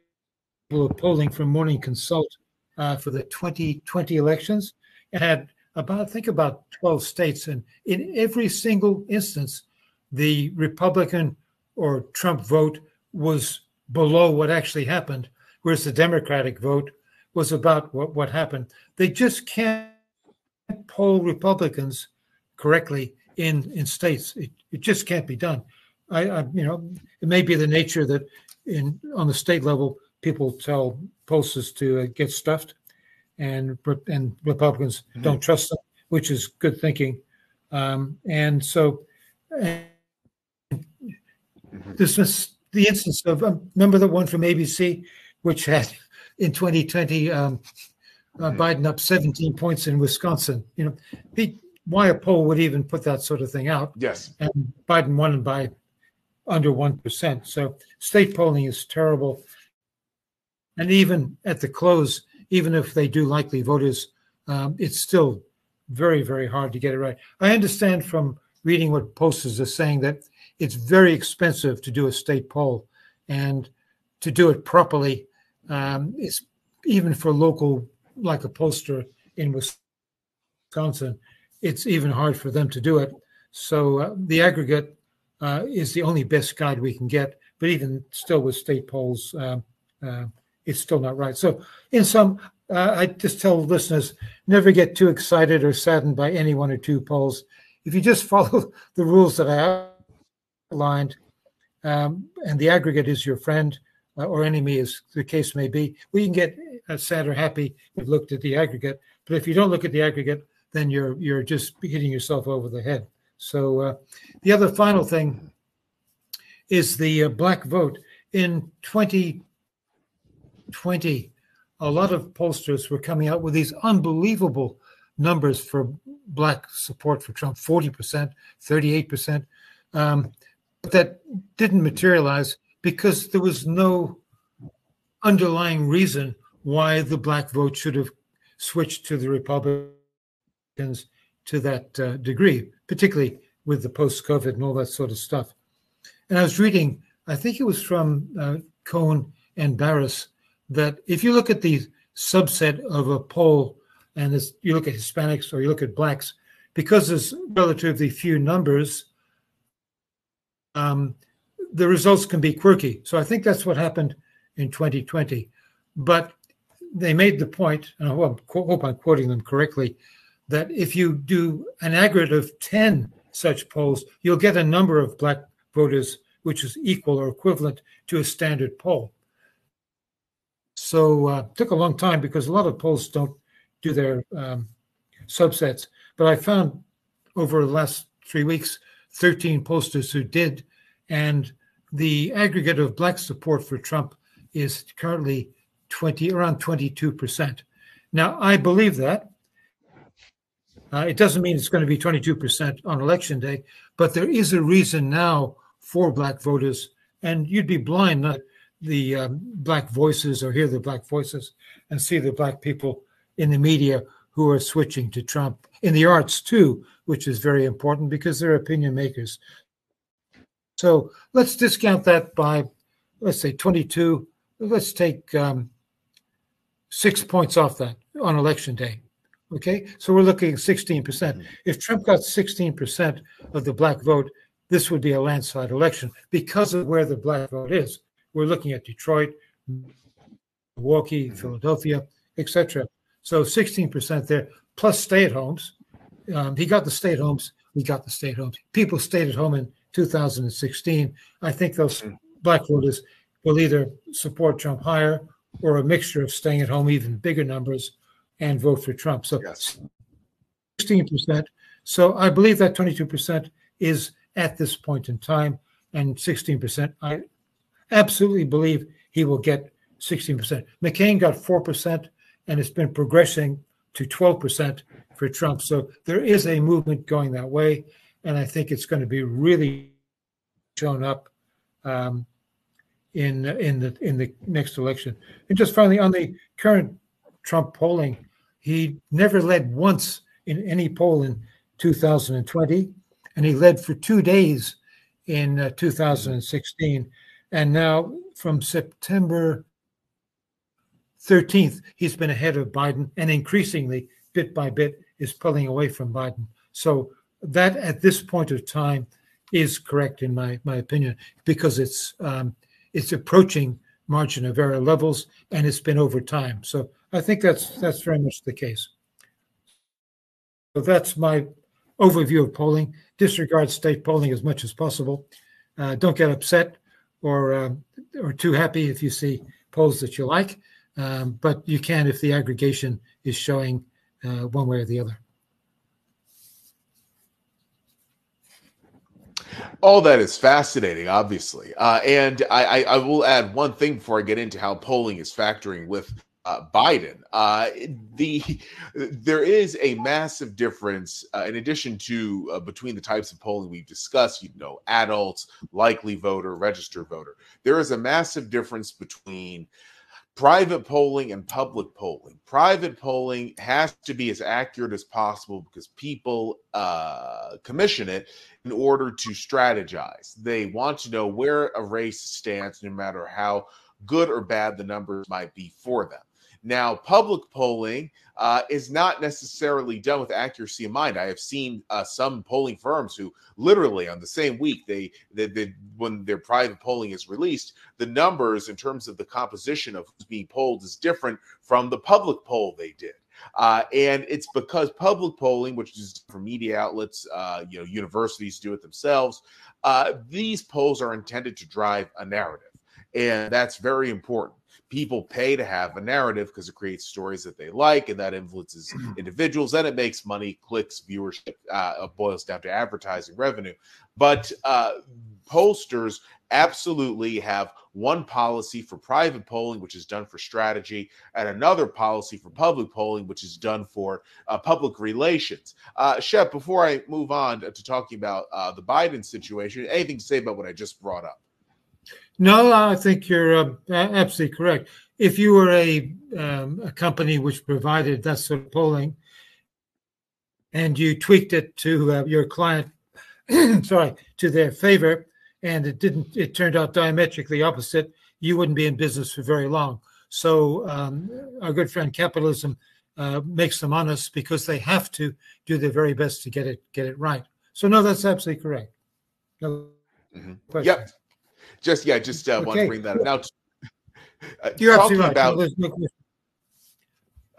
of polling from Morning Consult uh, for the 2020 elections. It had about, I think, about 12 states, and in every single instance, the Republican or Trump vote was below what actually happened, whereas the Democratic vote was about what, what happened. They just can't poll Republicans correctly in in states. It, it just can't be done. I, I, you know it may be the nature that in on the state level people tell pollsters to uh, get stuffed, and and Republicans mm-hmm. don't trust them, which is good thinking. Um, and so and mm-hmm. this was the instance of um, remember the one from ABC, which had in 2020 um, uh, mm-hmm. Biden up 17 points in Wisconsin. You know, he, why a poll would even put that sort of thing out? Yes, and Biden won by under one percent. So state polling is terrible, and even at the close, even if they do likely voters, um, it's still very very hard to get it right. I understand from reading what posters are saying that it's very expensive to do a state poll, and to do it properly um, is even for local like a pollster in Wisconsin, it's even hard for them to do it. So uh, the aggregate uh, is the only best guide we can get. But even still, with state polls, uh, uh it's still not right. So, in some, uh, I just tell listeners never get too excited or saddened by any one or two polls. If you just (laughs) follow the rules that I outlined, um, and the aggregate is your friend uh, or enemy, as the case may be, we can get sad or happy. If looked at the aggregate, but if you don't look at the aggregate, then you're you're just hitting yourself over the head. So uh, the other final thing is the uh, black vote in 2020. A lot of pollsters were coming out with these unbelievable numbers for black support for Trump 40%, 38%. Um, but that didn't materialize because there was no underlying reason why the black vote should have switched to the Republicans to that uh, degree, particularly with the post COVID and all that sort of stuff. And I was reading, I think it was from uh, Cohen and Baris, that if you look at the subset of a poll and you look at Hispanics or you look at blacks, because there's relatively few numbers, um, the results can be quirky. So I think that's what happened in 2020. But they made the point, and I hope I'm quoting them correctly, that if you do an aggregate of 10 such polls, you'll get a number of black voters which is equal or equivalent to a standard poll. So uh, took a long time because a lot of polls don't do their um, subsets. But I found over the last three weeks 13 pollsters who did, and the aggregate of black support for Trump is currently 20 around 22 percent. Now I believe that uh, it doesn't mean it's going to be 22% on election day, but there is a reason now for black voters, and you'd be blind not the um, black voices or hear the black voices and see the black people in the media who are switching to Trump. In the arts, too, which is very important because they're opinion makers. So let's discount that by, let's say, 22. Let's take um, six points off that on election day. Okay, so we're looking at 16%. percent If Trump got 16% of the black vote, this would be a landslide election because of where the black vote is. We're looking at Detroit, Milwaukee, mm-hmm. Philadelphia, etc. So 16% there, plus stay at homes. Um, he got the stay at homes. We got the stay at homes. People stayed at home in 2016. I think those mm-hmm. black voters will either support Trump higher or a mixture of staying at home, even bigger numbers, and vote for Trump. So yes. 16%. So I believe that 22% is at this point in time, and 16%. I absolutely believe he will get 16%. McCain got 4%, and it's been progressing to 12% for Trump. So there is a movement going that way, and I think it's going to be really shown up um, in in the in the next election. And just finally, on the current Trump polling, he never led once in any poll in 2020, and he led for two days in uh, 2016. And now from September 13th, he's been ahead of Biden and increasingly, bit by bit, is pulling away from Biden. So that at this point of time is correct in my, my opinion because it's um, it's approaching margin of error levels and it's been over time. So I think that's that's very much the case. So that's my overview of polling. Disregard state polling as much as possible. Uh, don't get upset or um, or too happy if you see polls that you like, um, but you can if the aggregation is showing uh, one way or the other. All that is fascinating, obviously, uh, and I, I, I, will add one thing before I get into how polling is factoring with uh, Biden. Uh, the there is a massive difference uh, in addition to uh, between the types of polling we've discussed. You know, adults, likely voter, registered voter. There is a massive difference between private polling and public polling. Private polling has to be as accurate as possible because people uh, commission it in order to strategize. They want to know where a race stands, no matter how good or bad the numbers might be for them. Now, public polling uh, is not necessarily done with accuracy in mind. I have seen uh, some polling firms who literally on the same week they, they, they, when their private polling is released, the numbers in terms of the composition of who's being polled is different from the public poll they did. Uh, and it's because public polling, which is for media outlets, uh, you know, universities do it themselves. Uh, these polls are intended to drive a narrative, and that's very important people pay to have a narrative because it creates stories that they like and that influences mm-hmm. individuals and it makes money clicks viewership uh, boils down to advertising revenue. But uh, pollsters absolutely have one policy for private polling which is done for strategy and another policy for public polling which is done for uh, public relations. Uh, shep before i move on to talking about uh, the biden situation anything to say about what i just brought up no, I think you're uh, absolutely correct. If you were a, um, a company which provided that sort of polling and you tweaked it to uh, your client, (clears throat) sorry, to their favor, and it didn't, it turned out diametrically opposite, you wouldn't be in business for very long. So um, our good friend capitalism uh, makes them honest because they have to do their very best to get it get it right. So no, that's absolutely correct. No mm-hmm. Yep just yeah, just uh, okay. want to bring that up. Now, uh, you're talking right. about.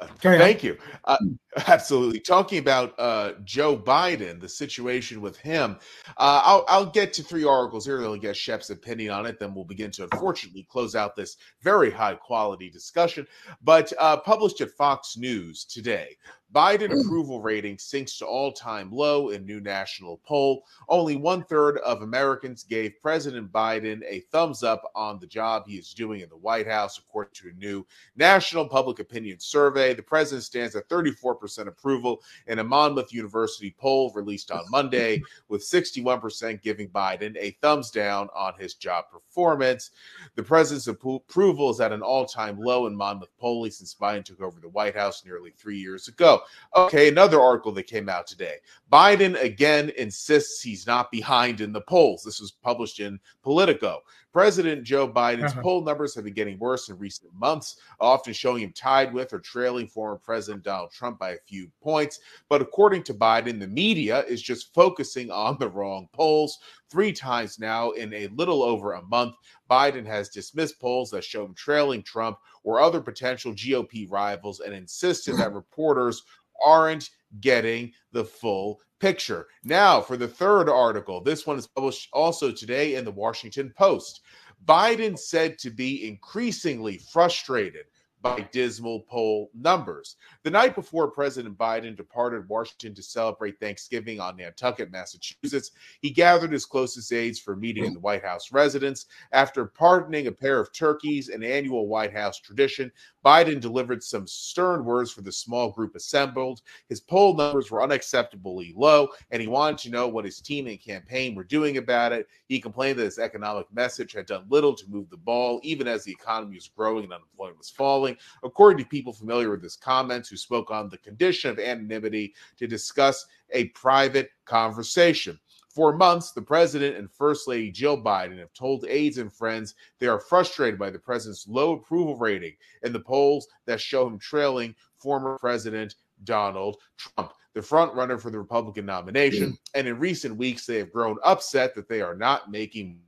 Uh, thank you. Uh, (laughs) absolutely. Talking about uh, Joe Biden, the situation with him, uh, I'll, I'll, get to three articles here. I'll get Shep's opinion on it. Then we'll begin to, unfortunately, close out this very high quality discussion. But uh, published at Fox News today, Biden mm. approval rating sinks to all time low in new national poll. Only one third of Americans gave President Biden a thumbs up on the job he is doing in the White House, according to a new national public opinion survey. The president stands at 34% approval in a Monmouth University poll released on Monday, with 61% giving Biden a thumbs down on his job performance. The president's approval is at an all time low in Monmouth polling since Biden took over the White House nearly three years ago. Okay, another article that came out today. Biden again insists he's not behind in the polls. This was published in Politico. President Joe Biden's uh-huh. poll numbers have been getting worse in recent months, often showing him tied with or trailing former President Donald Trump by a few points. But according to Biden, the media is just focusing on the wrong polls. Three times now in a little over a month, Biden has dismissed polls that show him trailing Trump or other potential GOP rivals and insisted that reporters aren't getting the full picture. Now, for the third article, this one is published also today in the Washington Post. Biden said to be increasingly frustrated by dismal poll numbers. The night before President Biden departed Washington to celebrate Thanksgiving on Nantucket, Massachusetts, he gathered his closest aides for a meeting in the White House residence. After pardoning a pair of turkeys, an annual White House tradition, Biden delivered some stern words for the small group assembled. His poll numbers were unacceptably low, and he wanted to know what his team and campaign were doing about it. He complained that his economic message had done little to move the ball, even as the economy was growing and unemployment was falling. According to people familiar with his comments who spoke on the condition of anonymity to discuss a private conversation. For months, the president and First Lady Jill Biden have told aides and friends they are frustrated by the president's low approval rating in the polls that show him trailing former President Donald Trump, the front runner for the Republican nomination. Mm. And in recent weeks, they have grown upset that they are not making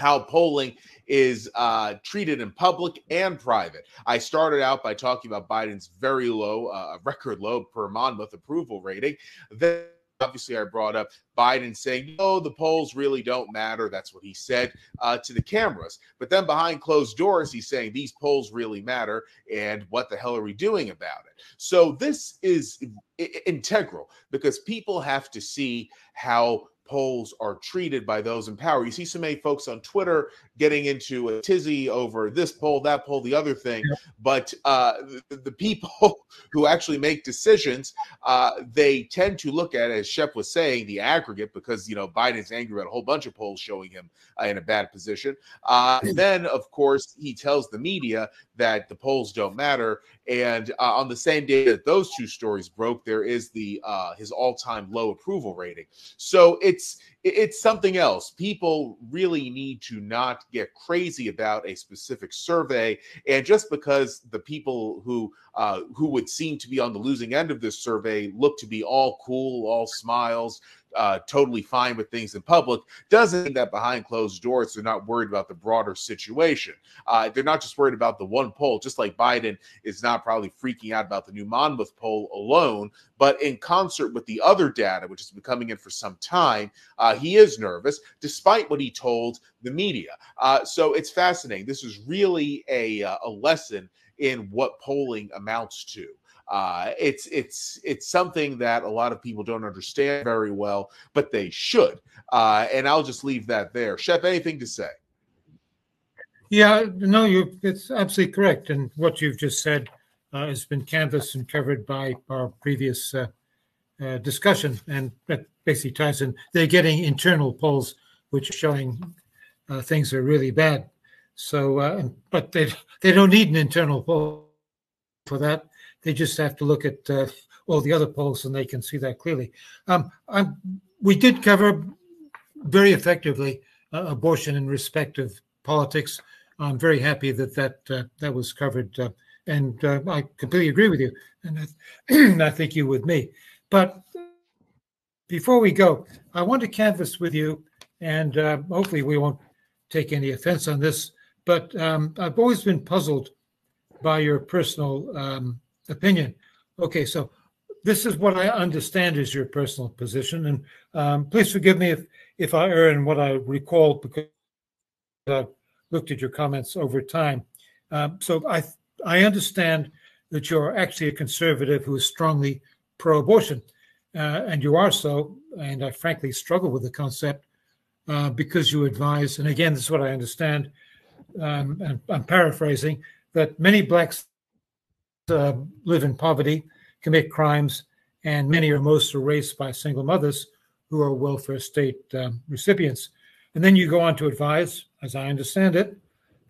how polling is uh, treated in public and private. I started out by talking about Biden's very low, uh, record low per Monmouth approval rating. Then obviously I brought up Biden saying, no, the polls really don't matter. That's what he said uh, to the cameras. But then behind closed doors, he's saying these polls really matter. And what the hell are we doing about it? So this is integral because people have to see how polls are treated by those in power. You see so many folks on Twitter getting into a tizzy over this poll, that poll, the other thing. But uh, the, the, people (laughs) who actually make decisions, uh, they tend to look at, as Shep was saying, the aggregate because you know Biden's angry at a whole bunch of polls showing him uh, in a bad position. Uh, then, of course, he tells the media that the polls don't matter. And uh, on the same day that those two stories broke, there is the uh, his all-time low approval rating. So it's it's something else. People really need to not get crazy about a specific survey, and just because the people who uh, who would seem to be on the losing end of this survey look to be all cool, all smiles, uh, totally fine with things in public doesn't mean that behind closed doors they're not worried about the broader situation. Uh, they're not just worried about the one poll, just like Biden is not probably freaking out about the new Monmouth poll alone, but in concert with the other data, which has been coming in for some time, uh, he is nervous despite what he told the media. Uh, so it's fascinating. This is really a, uh, a lesson in what polling amounts to. Uh, it's it's it's something that a lot of people don't understand very well, but they should. Uh, and I'll just leave that there. Shep, anything to say? Yeah, no, you it's absolutely correct. And what you've just said uh, has been canvassed and covered by our previous uh, uh, discussion, and that basically ties in. They're getting internal polls which are showing uh, things are really bad. So, but they they don't need an internal poll for that they just have to look at uh, all the other polls and they can see that clearly. Um, we did cover very effectively uh, abortion in respect of politics. I'm very happy that that uh, that was covered, uh, and uh, I completely agree with you, and I, (clears throat) I think you with me. But before we go, I want to canvass with you, and uh, hopefully we won't take any offense on this. But um, I've always been puzzled by your personal um, opinion. Okay, so this is what I understand is your personal position, and um, please forgive me if if I err in what I recall because I looked at your comments over time. Um, so I I understand that you're actually a conservative who is strongly pro-abortion, uh, and you are so. And I frankly struggle with the concept uh, because you advise, and again, this is what I understand. Um, and I'm paraphrasing that many blacks uh, live in poverty, commit crimes, and many or most are raised by single mothers who are welfare state um, recipients. And then you go on to advise, as I understand it,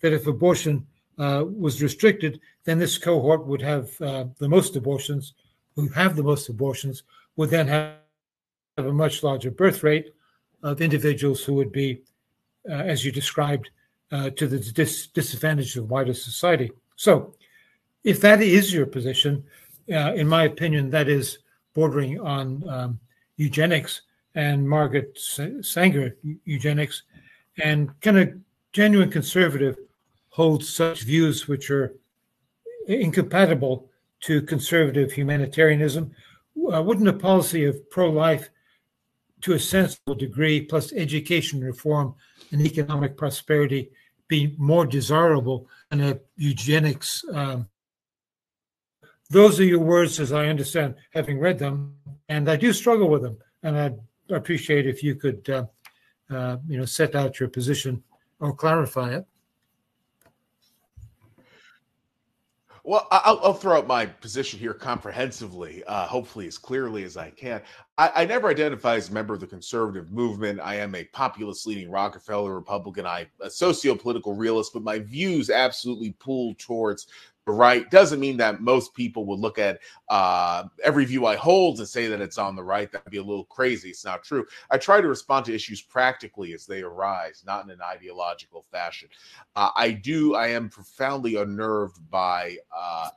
that if abortion uh, was restricted, then this cohort would have uh, the most abortions, who have the most abortions, would then have, a much larger birth rate of individuals who would be, uh, as you described, uh, to the dis- disadvantage of wider society. So, if that is your position, uh, in my opinion, that is bordering on um, eugenics and Margaret Sanger eugenics, and can a genuine conservative hold such views which are incompatible to conservative humanitarianism. Uh, wouldn't a policy of pro-life to a sensible degree, plus education reform and economic prosperity, be more desirable than a eugenics? Um, those are your words, as I understand, having read them, and I do struggle with them. And I'd appreciate if you could, uh, uh, you know, set out your position or clarify it. Well, I'll, I'll, throw out my position here comprehensively, uh, hopefully as clearly as I can. I, I, never identify as a member of the conservative movement. I am a populist leaning Rockefeller Republican. I a socio-political realist, but my views absolutely pull towards right doesn't mean that most people would look at uh, every view I hold and say that it's on the right. That'd be a little crazy. It's not true. I try to respond to issues practically as they arise, not in an ideological fashion. Uh, I do. I am profoundly unnerved by uh,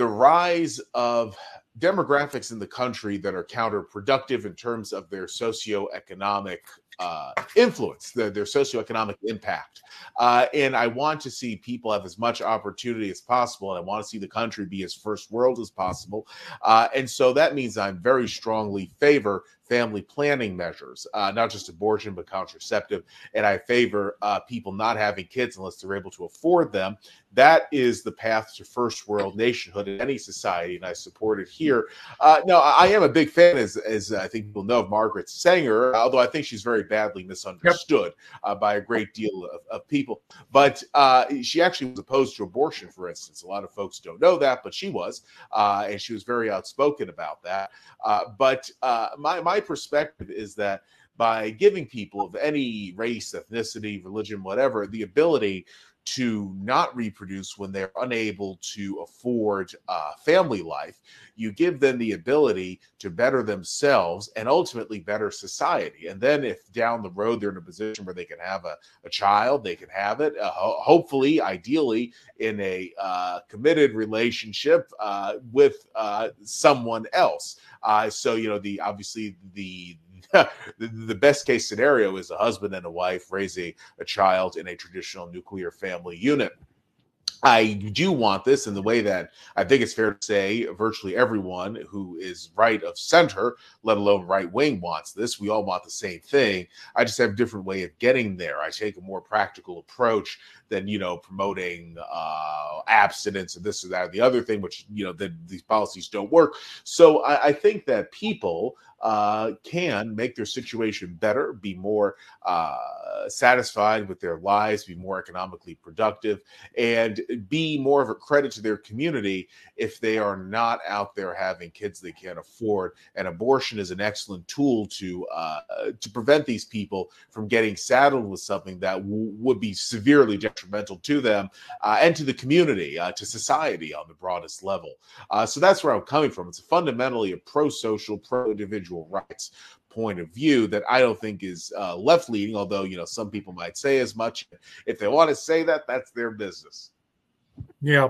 the rise of demographics in the country that are counterproductive in terms of their socioeconomic uh, influence, their, their socioeconomic impact. Uh, and I want to see people have as much opportunity as possible. And I want to see the country be as first world as possible. Uh, and so that means I'm very strongly favor family planning measures, uh, not just abortion, but contraceptive. And I favor uh, people not having kids unless they're able to afford them. That is the path to first world nationhood in any society, and I support it here. Uh, no, I am a big fan, as, as I think people know, of Margaret Sanger, although I think she's very badly misunderstood uh, by a great deal of, of people. But uh, she actually was opposed to abortion, for instance. A lot of folks don't know that, but she was, uh, and she was very outspoken about that. But uh, my, my perspective is that by giving people of any race, ethnicity, religion, whatever, the ability to not reproduce when they're unable to afford uh, family life. You give them the ability to better themselves and ultimately better society. And then, if down the road they're in a position where they can have a, a child, they can have it, uh, ho- hopefully, ideally, in a uh, committed relationship uh, with uh, someone else. Uh, so, you know, the obviously the (laughs) the, best case scenario is a husband and a wife raising a child in a traditional nuclear family unit. I do want this in the way that I think it's fair to say virtually everyone who is right of center, let alone right wing, wants this. We all want the same thing. I just have a different way of getting there. I take a more practical approach than you know promoting uh, abstinence and this or that or the other thing, which you know that these policies don't work. So I, I think that people uh, can make their situation better, be more uh, satisfied with their lives, be more economically productive, and be more of a credit to their community if they are not out there having kids they can't afford. And abortion is an excellent tool to uh, to prevent these people from getting saddled with something that w- would be severely detrimental to them uh, and to the community, uh, to society on the broadest level. So that's where I'm coming from. It's fundamentally a pro-social, pro-individual individual rights point of view that I don't think is uh, left leaning, although, you know, some people might say as much. If they want to say that, that's their business. Yeah.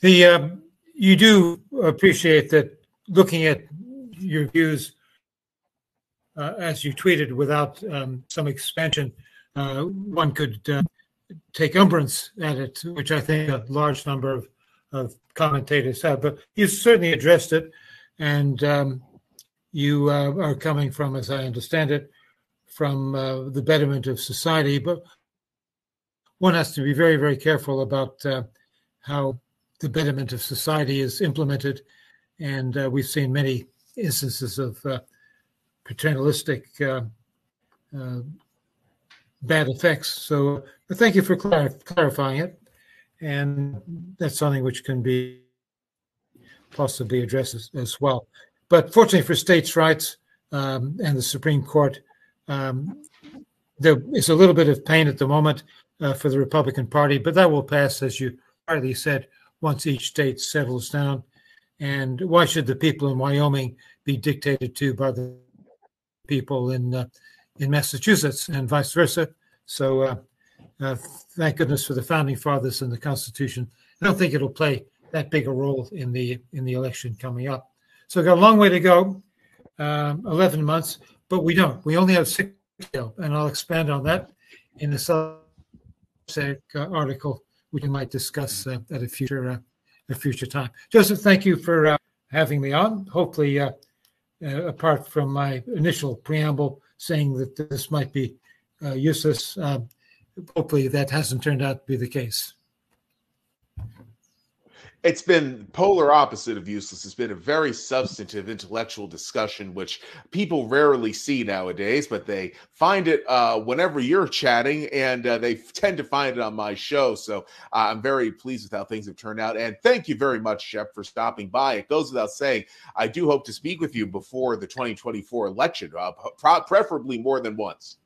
The um, you do appreciate that looking at your views uh, as you tweeted without um, some expansion, uh, one could uh, take umbrance at it, which I think a large number of, of commentators have. But you certainly addressed it, and um, you uh, are coming from, as I understand it, from uh, the betterment of society. But one has to be very, very careful about uh, how the betterment of society is implemented. And uh, we've seen many instances of uh, paternalistic uh, bad effects. So thank you for clar- clarifying it. And that's something which can be possibly addressed as, as well. But fortunately for states' rights um, and the Supreme Court, um, there is a little bit of pain at the moment uh, for the Republican Party, but that will pass, as you rightly said, once each state settles down. And why should the people in Wyoming be dictated to by the people in uh, in Massachusetts and vice versa? So, uh, uh thank goodness for the founding fathers and the Constitution. I don't think it'll play that big a role in the in the election coming up. So, we've got a long way to go, um, eleven months, but we don't. We only have six, and I'll expand on that in the Substack article which we might discuss uh, at a future uh, a future time. Joseph, thank you for uh, having me on. Hopefully, uh, uh, apart from my initial preamble saying that this might be uh, useless, hopefully that hasn't turned out to be the case it's been polar opposite of useless. It's been a very substantive intellectual discussion, which people rarely see nowadays, but they find it uh, whenever you're chatting, and uh, they tend to find it on my show. So uh, I'm very pleased with how things have turned out. And thank you very much, Shep, for stopping by. It goes without saying, I do hope to speak with you before the 2024 election, uh, preferably more than once.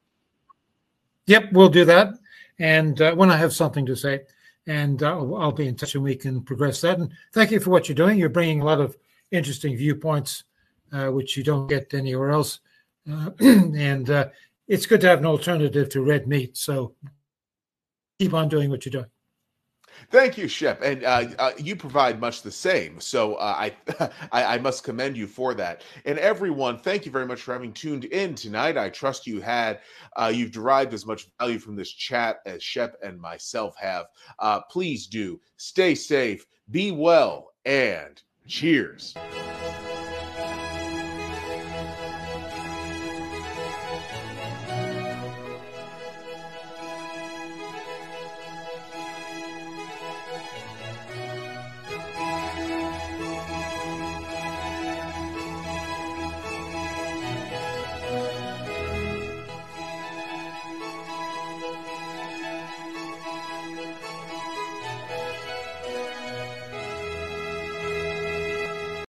Yep, we'll do that. And uh, when I have something to say, and uh, I'll be in touch and we can progress that. And thank you for what you're doing. You're bringing a lot of interesting viewpoints, uh, which you don't get anywhere else. Uh, (clears throat) and uh, it's good to have an alternative to red meat. So keep on doing what you're doing. Thank you, Shep, and uh, uh, you provide much the same. So uh, I, (laughs) I, I must commend you for that. And everyone, thank you very much for having tuned in tonight. I trust you had uh, you've derived as much value from this chat as Shep and myself have. Uh, please do stay safe, be well, and cheers.